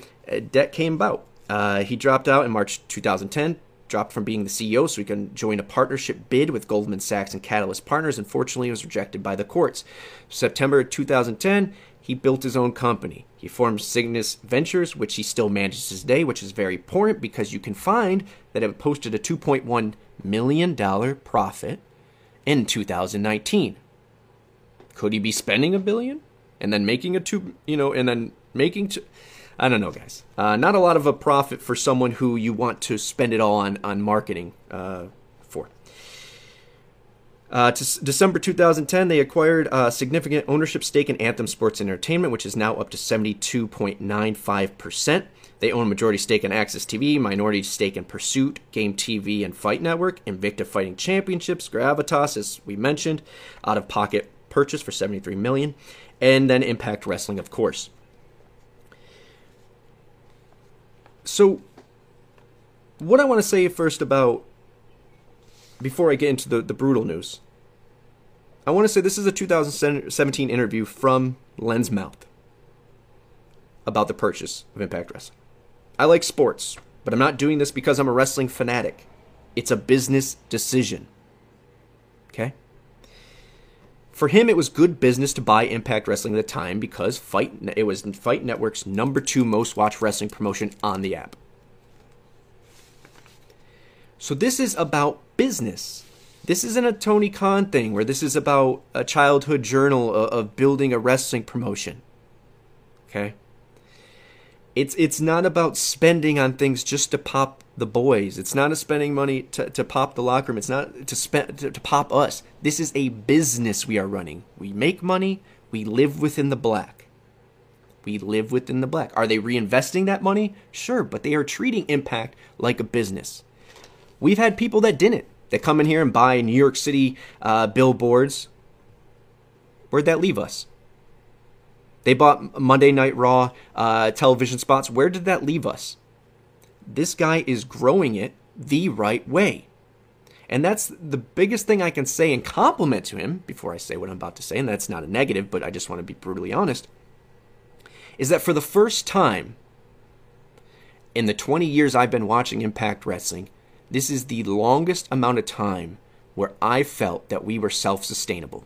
debt came about. Uh, he dropped out in March 2010, dropped from being the CEO so he can join a partnership bid with Goldman Sachs and Catalyst Partners. Unfortunately, he was rejected by the courts. September 2010, he built his own company. He formed Cygnus Ventures, which he still manages today, which is very important because you can find that it posted a $2.1 million profit in 2019. Could he be spending a billion and then making a two, you know, and then making two? I don't know, guys. Uh, not a lot of a profit for someone who you want to spend it all on on marketing uh, for. Uh, to December 2010, they acquired a significant ownership stake in Anthem Sports Entertainment, which is now up to 72.95%. They own majority stake in AXS TV, minority stake in Pursuit, Game TV, and Fight Network, Invicta Fighting Championships, Gravitas, as we mentioned, out of pocket purchase for 73 million, and then Impact Wrestling, of course. So, what I want to say first about before I get into the, the brutal news, I want to say this is a 2017 interview from Len's mouth about the purchase of Impact Wrestling. I like sports, but I'm not doing this because I'm a wrestling fanatic. It's a business decision. Okay? For him, it was good business to buy Impact Wrestling at the time because Fight it was Fight Network's number two most watched wrestling promotion on the app. So this is about business. This isn't a Tony Khan thing where this is about a childhood journal of building a wrestling promotion. Okay? It's it's not about spending on things just to pop the boys. It's not a spending money to, to pop the locker room. It's not to spend to, to pop us. This is a business we are running. We make money. We live within the black. We live within the black. Are they reinvesting that money? Sure, but they are treating Impact like a business. We've had people that didn't. That come in here and buy New York City uh, billboards. Where'd that leave us? They bought Monday Night Raw uh, television spots. Where did that leave us? This guy is growing it the right way. And that's the biggest thing I can say and compliment to him before I say what I'm about to say, and that's not a negative, but I just want to be brutally honest, is that for the first time in the 20 years I've been watching Impact Wrestling, this is the longest amount of time where I felt that we were self sustainable.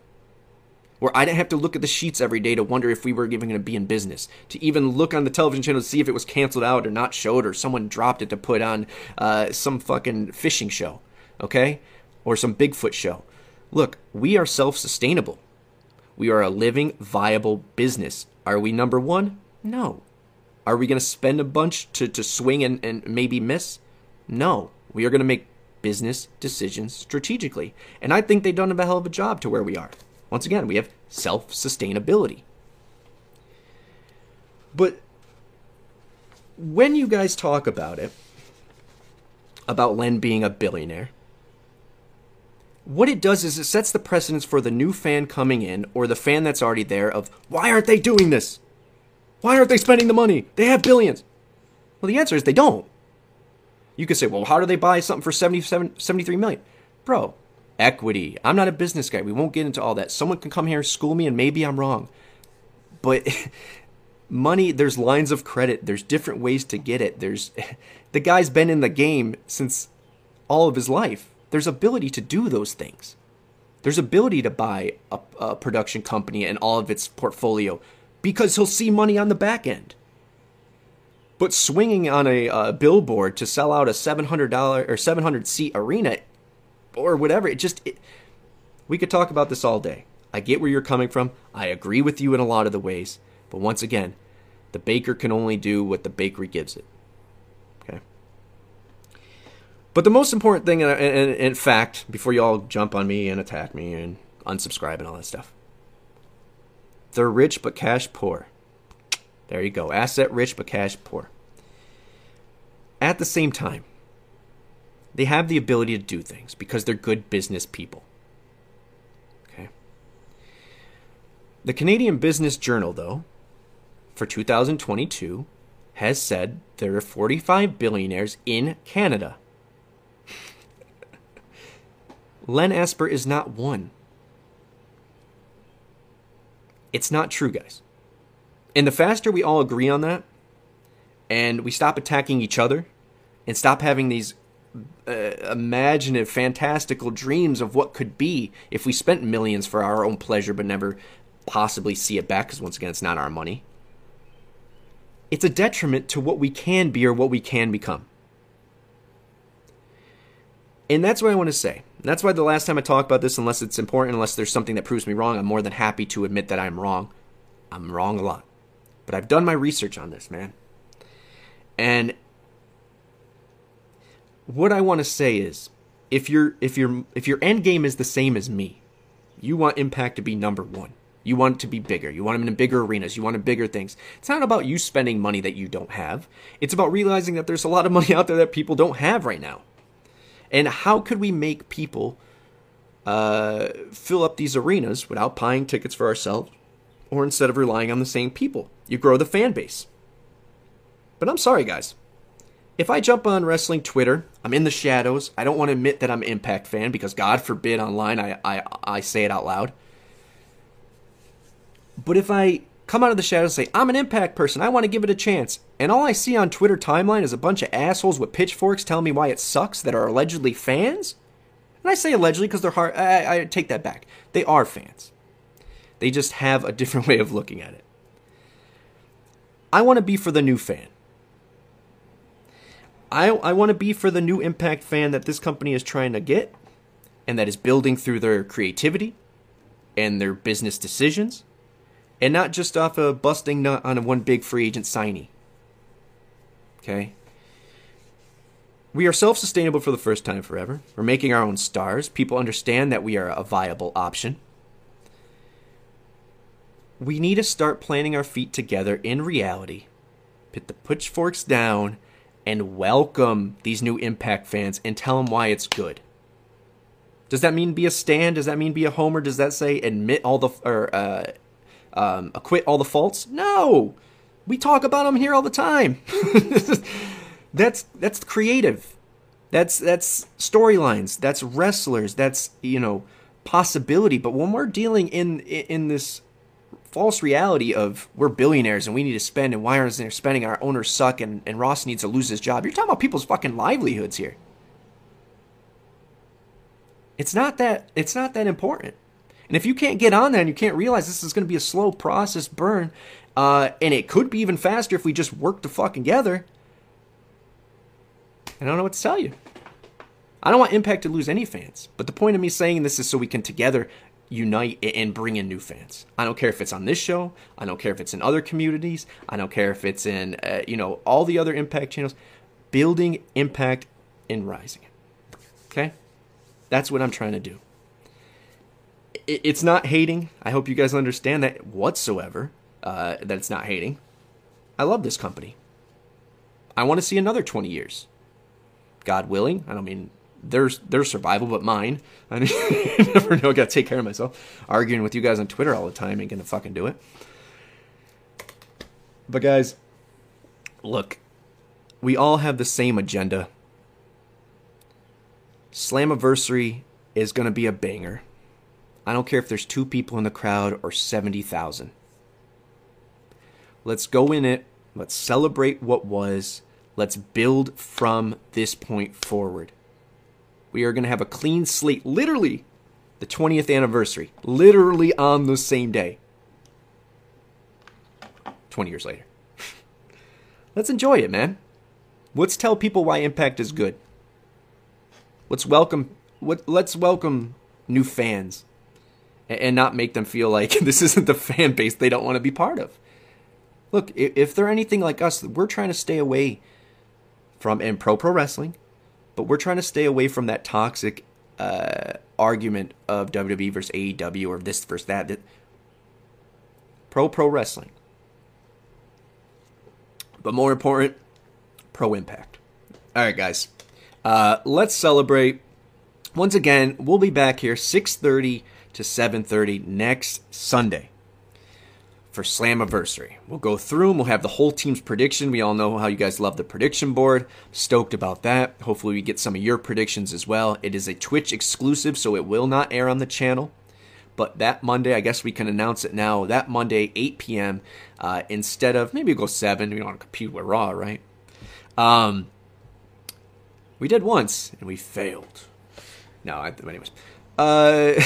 Where I didn't have to look at the sheets every day to wonder if we were even going to be in business, to even look on the television channel to see if it was canceled out or not showed or someone dropped it to put on uh, some fucking fishing show, okay? Or some Bigfoot show. Look, we are self sustainable. We are a living, viable business. Are we number one? No. Are we going to spend a bunch to, to swing and, and maybe miss? No. We are going to make business decisions strategically. And I think they've done a hell of a job to where we are. Once again, we have self sustainability. But when you guys talk about it, about Len being a billionaire, what it does is it sets the precedence for the new fan coming in or the fan that's already there of why aren't they doing this? Why aren't they spending the money? They have billions. Well, the answer is they don't. You could say, well, how do they buy something for 77, 73 million? Bro, equity. I'm not a business guy. We won't get into all that. Someone can come here and school me, and maybe I'm wrong. But money, there's lines of credit. There's different ways to get it. There's the guy's been in the game since all of his life. There's ability to do those things. There's ability to buy a, a production company and all of its portfolio because he'll see money on the back end. But swinging on a billboard to sell out a $700 or 700 seat arena or whatever. It just it, we could talk about this all day. I get where you're coming from. I agree with you in a lot of the ways, but once again, the baker can only do what the bakery gives it. Okay. But the most important thing, and in fact, before you all jump on me and attack me and unsubscribe and all that stuff, they're rich but cash poor. There you go. Asset rich but cash poor. At the same time, they have the ability to do things because they're good business people. Okay. The Canadian Business Journal, though, for 2022, has said there are 45 billionaires in Canada. Len Asper is not one. It's not true, guys. And the faster we all agree on that, and we stop attacking each other, and stop having these uh, imaginative, fantastical dreams of what could be if we spent millions for our own pleasure but never possibly see it back because once again it's not our money. It's a detriment to what we can be or what we can become. And that's what i want to say. That's why the last time i talk about this unless it's important unless there's something that proves me wrong i'm more than happy to admit that i'm wrong. I'm wrong a lot. But i've done my research on this man. And what I want to say is if your if your if your end game is the same as me, you want Impact to be number one. You want it to be bigger. You want them in bigger arenas. You want bigger things. It's not about you spending money that you don't have. It's about realizing that there's a lot of money out there that people don't have right now. And how could we make people uh, fill up these arenas without buying tickets for ourselves or instead of relying on the same people? You grow the fan base. But I'm sorry, guys if I jump on wrestling Twitter, I'm in the shadows. I don't want to admit that I'm an Impact fan because God forbid online I, I, I say it out loud. But if I come out of the shadows and say, I'm an Impact person, I want to give it a chance, and all I see on Twitter timeline is a bunch of assholes with pitchforks telling me why it sucks that are allegedly fans, and I say allegedly because they're hard, I, I take that back. They are fans. They just have a different way of looking at it. I want to be for the new fan. I, I want to be for the new Impact fan that this company is trying to get and that is building through their creativity and their business decisions and not just off a busting nut on a one big free agent signee. Okay? We are self sustainable for the first time forever. We're making our own stars. People understand that we are a viable option. We need to start planting our feet together in reality, put the pitchforks down, and welcome these new Impact fans and tell them why it's good. Does that mean be a stand? Does that mean be a homer? Does that say admit all the or uh, um, acquit all the faults? No, we talk about them here all the time. that's that's creative. That's that's storylines. That's wrestlers. That's you know possibility. But when we're dealing in in this false reality of we're billionaires and we need to spend and why aren't they spending our owners suck and, and Ross needs to lose his job. You're talking about people's fucking livelihoods here. It's not that it's not that important. And if you can't get on that and you can't realize this is going to be a slow process burn, uh, and it could be even faster if we just work the fuck together, I don't know what to tell you. I don't want Impact to lose any fans, but the point of me saying this is so we can together unite and bring in new fans. I don't care if it's on this show. I don't care if it's in other communities. I don't care if it's in uh, you know all the other Impact channels. Building Impact and rising. Okay, that's what I'm trying to do. It's not hating. I hope you guys understand that whatsoever. Uh, that it's not hating. I love this company. I want to see another 20 years. God willing. I don't mean their their survival, but mine. I never know. I got to take care of myself. Arguing with you guys on Twitter all the time ain't gonna fucking do it. But guys, look, we all have the same agenda. Slammiversary is gonna be a banger. I don't care if there's two people in the crowd or seventy thousand. Let's go in it. Let's celebrate what was. Let's build from this point forward. We are going to have a clean slate, literally the 20th anniversary, literally on the same day. 20 years later. Let's enjoy it, man. Let's tell people why Impact is good. Let's welcome what let's welcome new fans and not make them feel like this isn't the fan base they don't want to be part of. Look, if they're anything like us, we're trying to stay away from in pro pro wrestling but we're trying to stay away from that toxic uh, argument of WWE versus AEW or this versus that. pro pro wrestling. But more important, pro impact. All right, guys. Uh, let's celebrate. Once again, we'll be back here 6:30 to 7:30 next Sunday for Slammiversary. We'll go through them. We'll have the whole team's prediction. We all know how you guys love the prediction board. Stoked about that. Hopefully, we get some of your predictions as well. It is a Twitch exclusive, so it will not air on the channel. But that Monday, I guess we can announce it now. That Monday, 8 p.m. Uh, instead of maybe go seven. We don't want to compete with Raw, right? Um, we did once and we failed. No, I, anyways. Uh,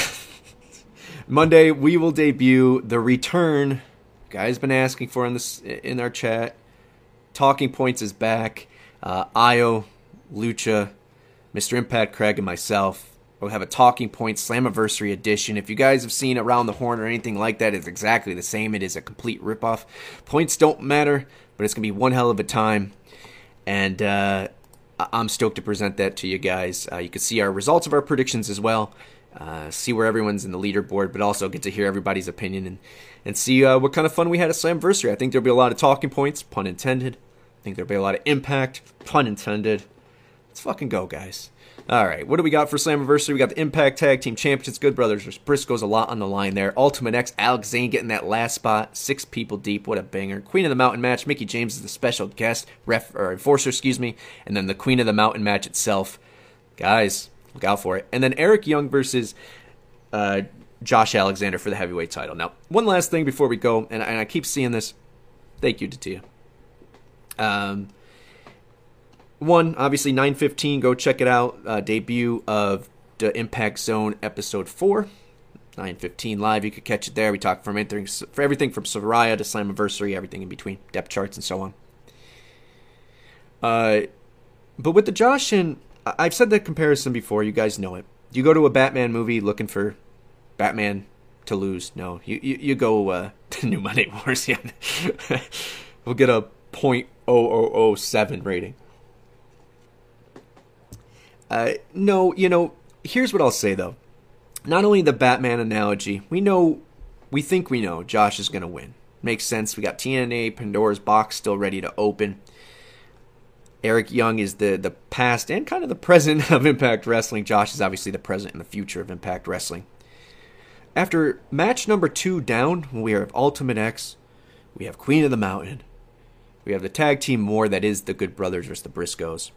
Monday we will debut the return guys been asking for in this in our chat. Talking Points is back. Uh, Io, Lucha, Mr. Impact, Craig, and myself will have a Talking Points Slammiversary edition. If you guys have seen Around the Horn or anything like that, it's exactly the same. It is a complete ripoff. Points don't matter, but it's gonna be one hell of a time, and uh, I'm stoked to present that to you guys. Uh, you can see our results of our predictions as well. Uh, see where everyone's in the leaderboard, but also get to hear everybody's opinion and and see uh, what kind of fun we had at Slammiversary. I think there'll be a lot of talking points, pun intended. I think there'll be a lot of impact, pun intended. Let's fucking go, guys. All right, what do we got for Slammiversary? We got the Impact Tag Team Championships. Good Brothers versus Briscoes, a lot on the line there. Ultimate X, Alex Zayne getting that last spot, six people deep, what a banger. Queen of the Mountain match, Mickie James is the special guest, ref or enforcer, excuse me, and then the Queen of the Mountain match itself. Guys, look out for it. And then Eric Young versus uh, Josh Alexander for the heavyweight title. Now, one last thing before we go, and, and I keep seeing this. Thank you, Tatia. Um, one, obviously, 915, go check it out. Uh, debut of the Impact Zone episode 4. 915 live, you could catch it there. We talk from everything, for everything from Soraya to Slammiversary, everything in between, depth charts and so on. Uh, but with the Josh and I've said the comparison before, you guys know it. You go to a Batman movie looking for Batman to lose. No, you you, you go uh, to New Monday Wars. Yeah, we'll get a point oh oh oh seven rating. Uh, no, you know, here's what I'll say though. Not only the Batman analogy, we know, we think we know Josh is going to win. Makes sense. We got TNA Pandora's box still ready to open. Eric Young is the the past and kind of the present of Impact Wrestling. Josh is obviously the present and the future of Impact Wrestling. After match number two down, we have Ultimate X, we have Queen of the Mountain, we have the tag team more that is the Good Brothers versus the Briscoes.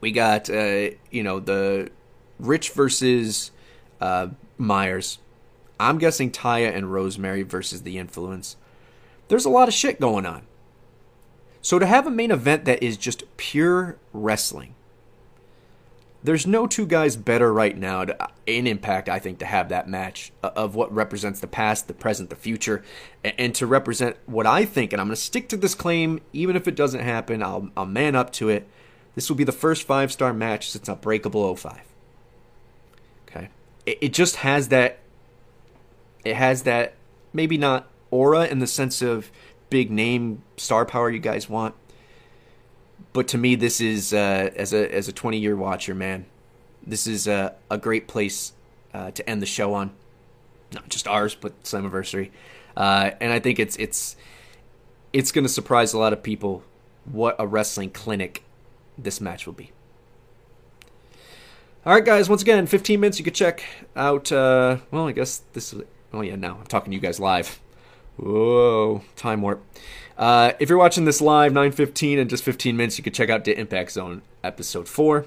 We got uh, you know the Rich versus uh, Myers. I'm guessing Taya and Rosemary versus the Influence. There's a lot of shit going on. So to have a main event that is just pure wrestling, there's no two guys better right now to, in Impact, I think, to have that match of what represents the past, the present, the future, and, to represent what I think. And I'm going to stick to this claim, even if it doesn't happen. I'll, I'll man up to it. This will be the first five star match since Unbreakable 05. Okay, it, it just has that. It has that maybe not aura in the sense of big name star power you guys want but to me, this is uh, as a as a 20 year watcher, man, this is a, a great place uh, to end the show on. Not just ours, but Slammiversary. Uh, and I think it's it's it's going to surprise a lot of people what a wrestling clinic this match will be. All right, guys. Once again, 15 minutes. You can check out. Uh, well, I guess this. is... Oh yeah, now I'm talking to you guys live. Whoa, time warp. Uh, if you're watching this live, 9:15 and just 15 minutes, you can check out the Impact Zone episode four.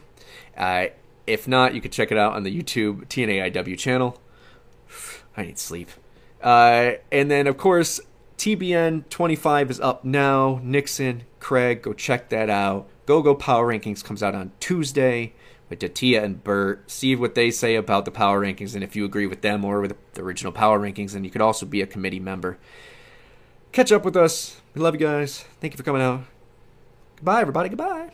Uh, if not, you can check it out on the YouTube TNAIW channel. I need sleep. Uh, and then, of course, TBN 25 is up now. Nixon, Craig, go check that out. Go Go Power Rankings comes out on Tuesday with Datia and Bert. See what they say about the Power Rankings, and if you agree with them or with the original Power Rankings, then you could also be a committee member. Catch up with us we love you guys. Thank you for coming out. Goodbye, everybody. Goodbye.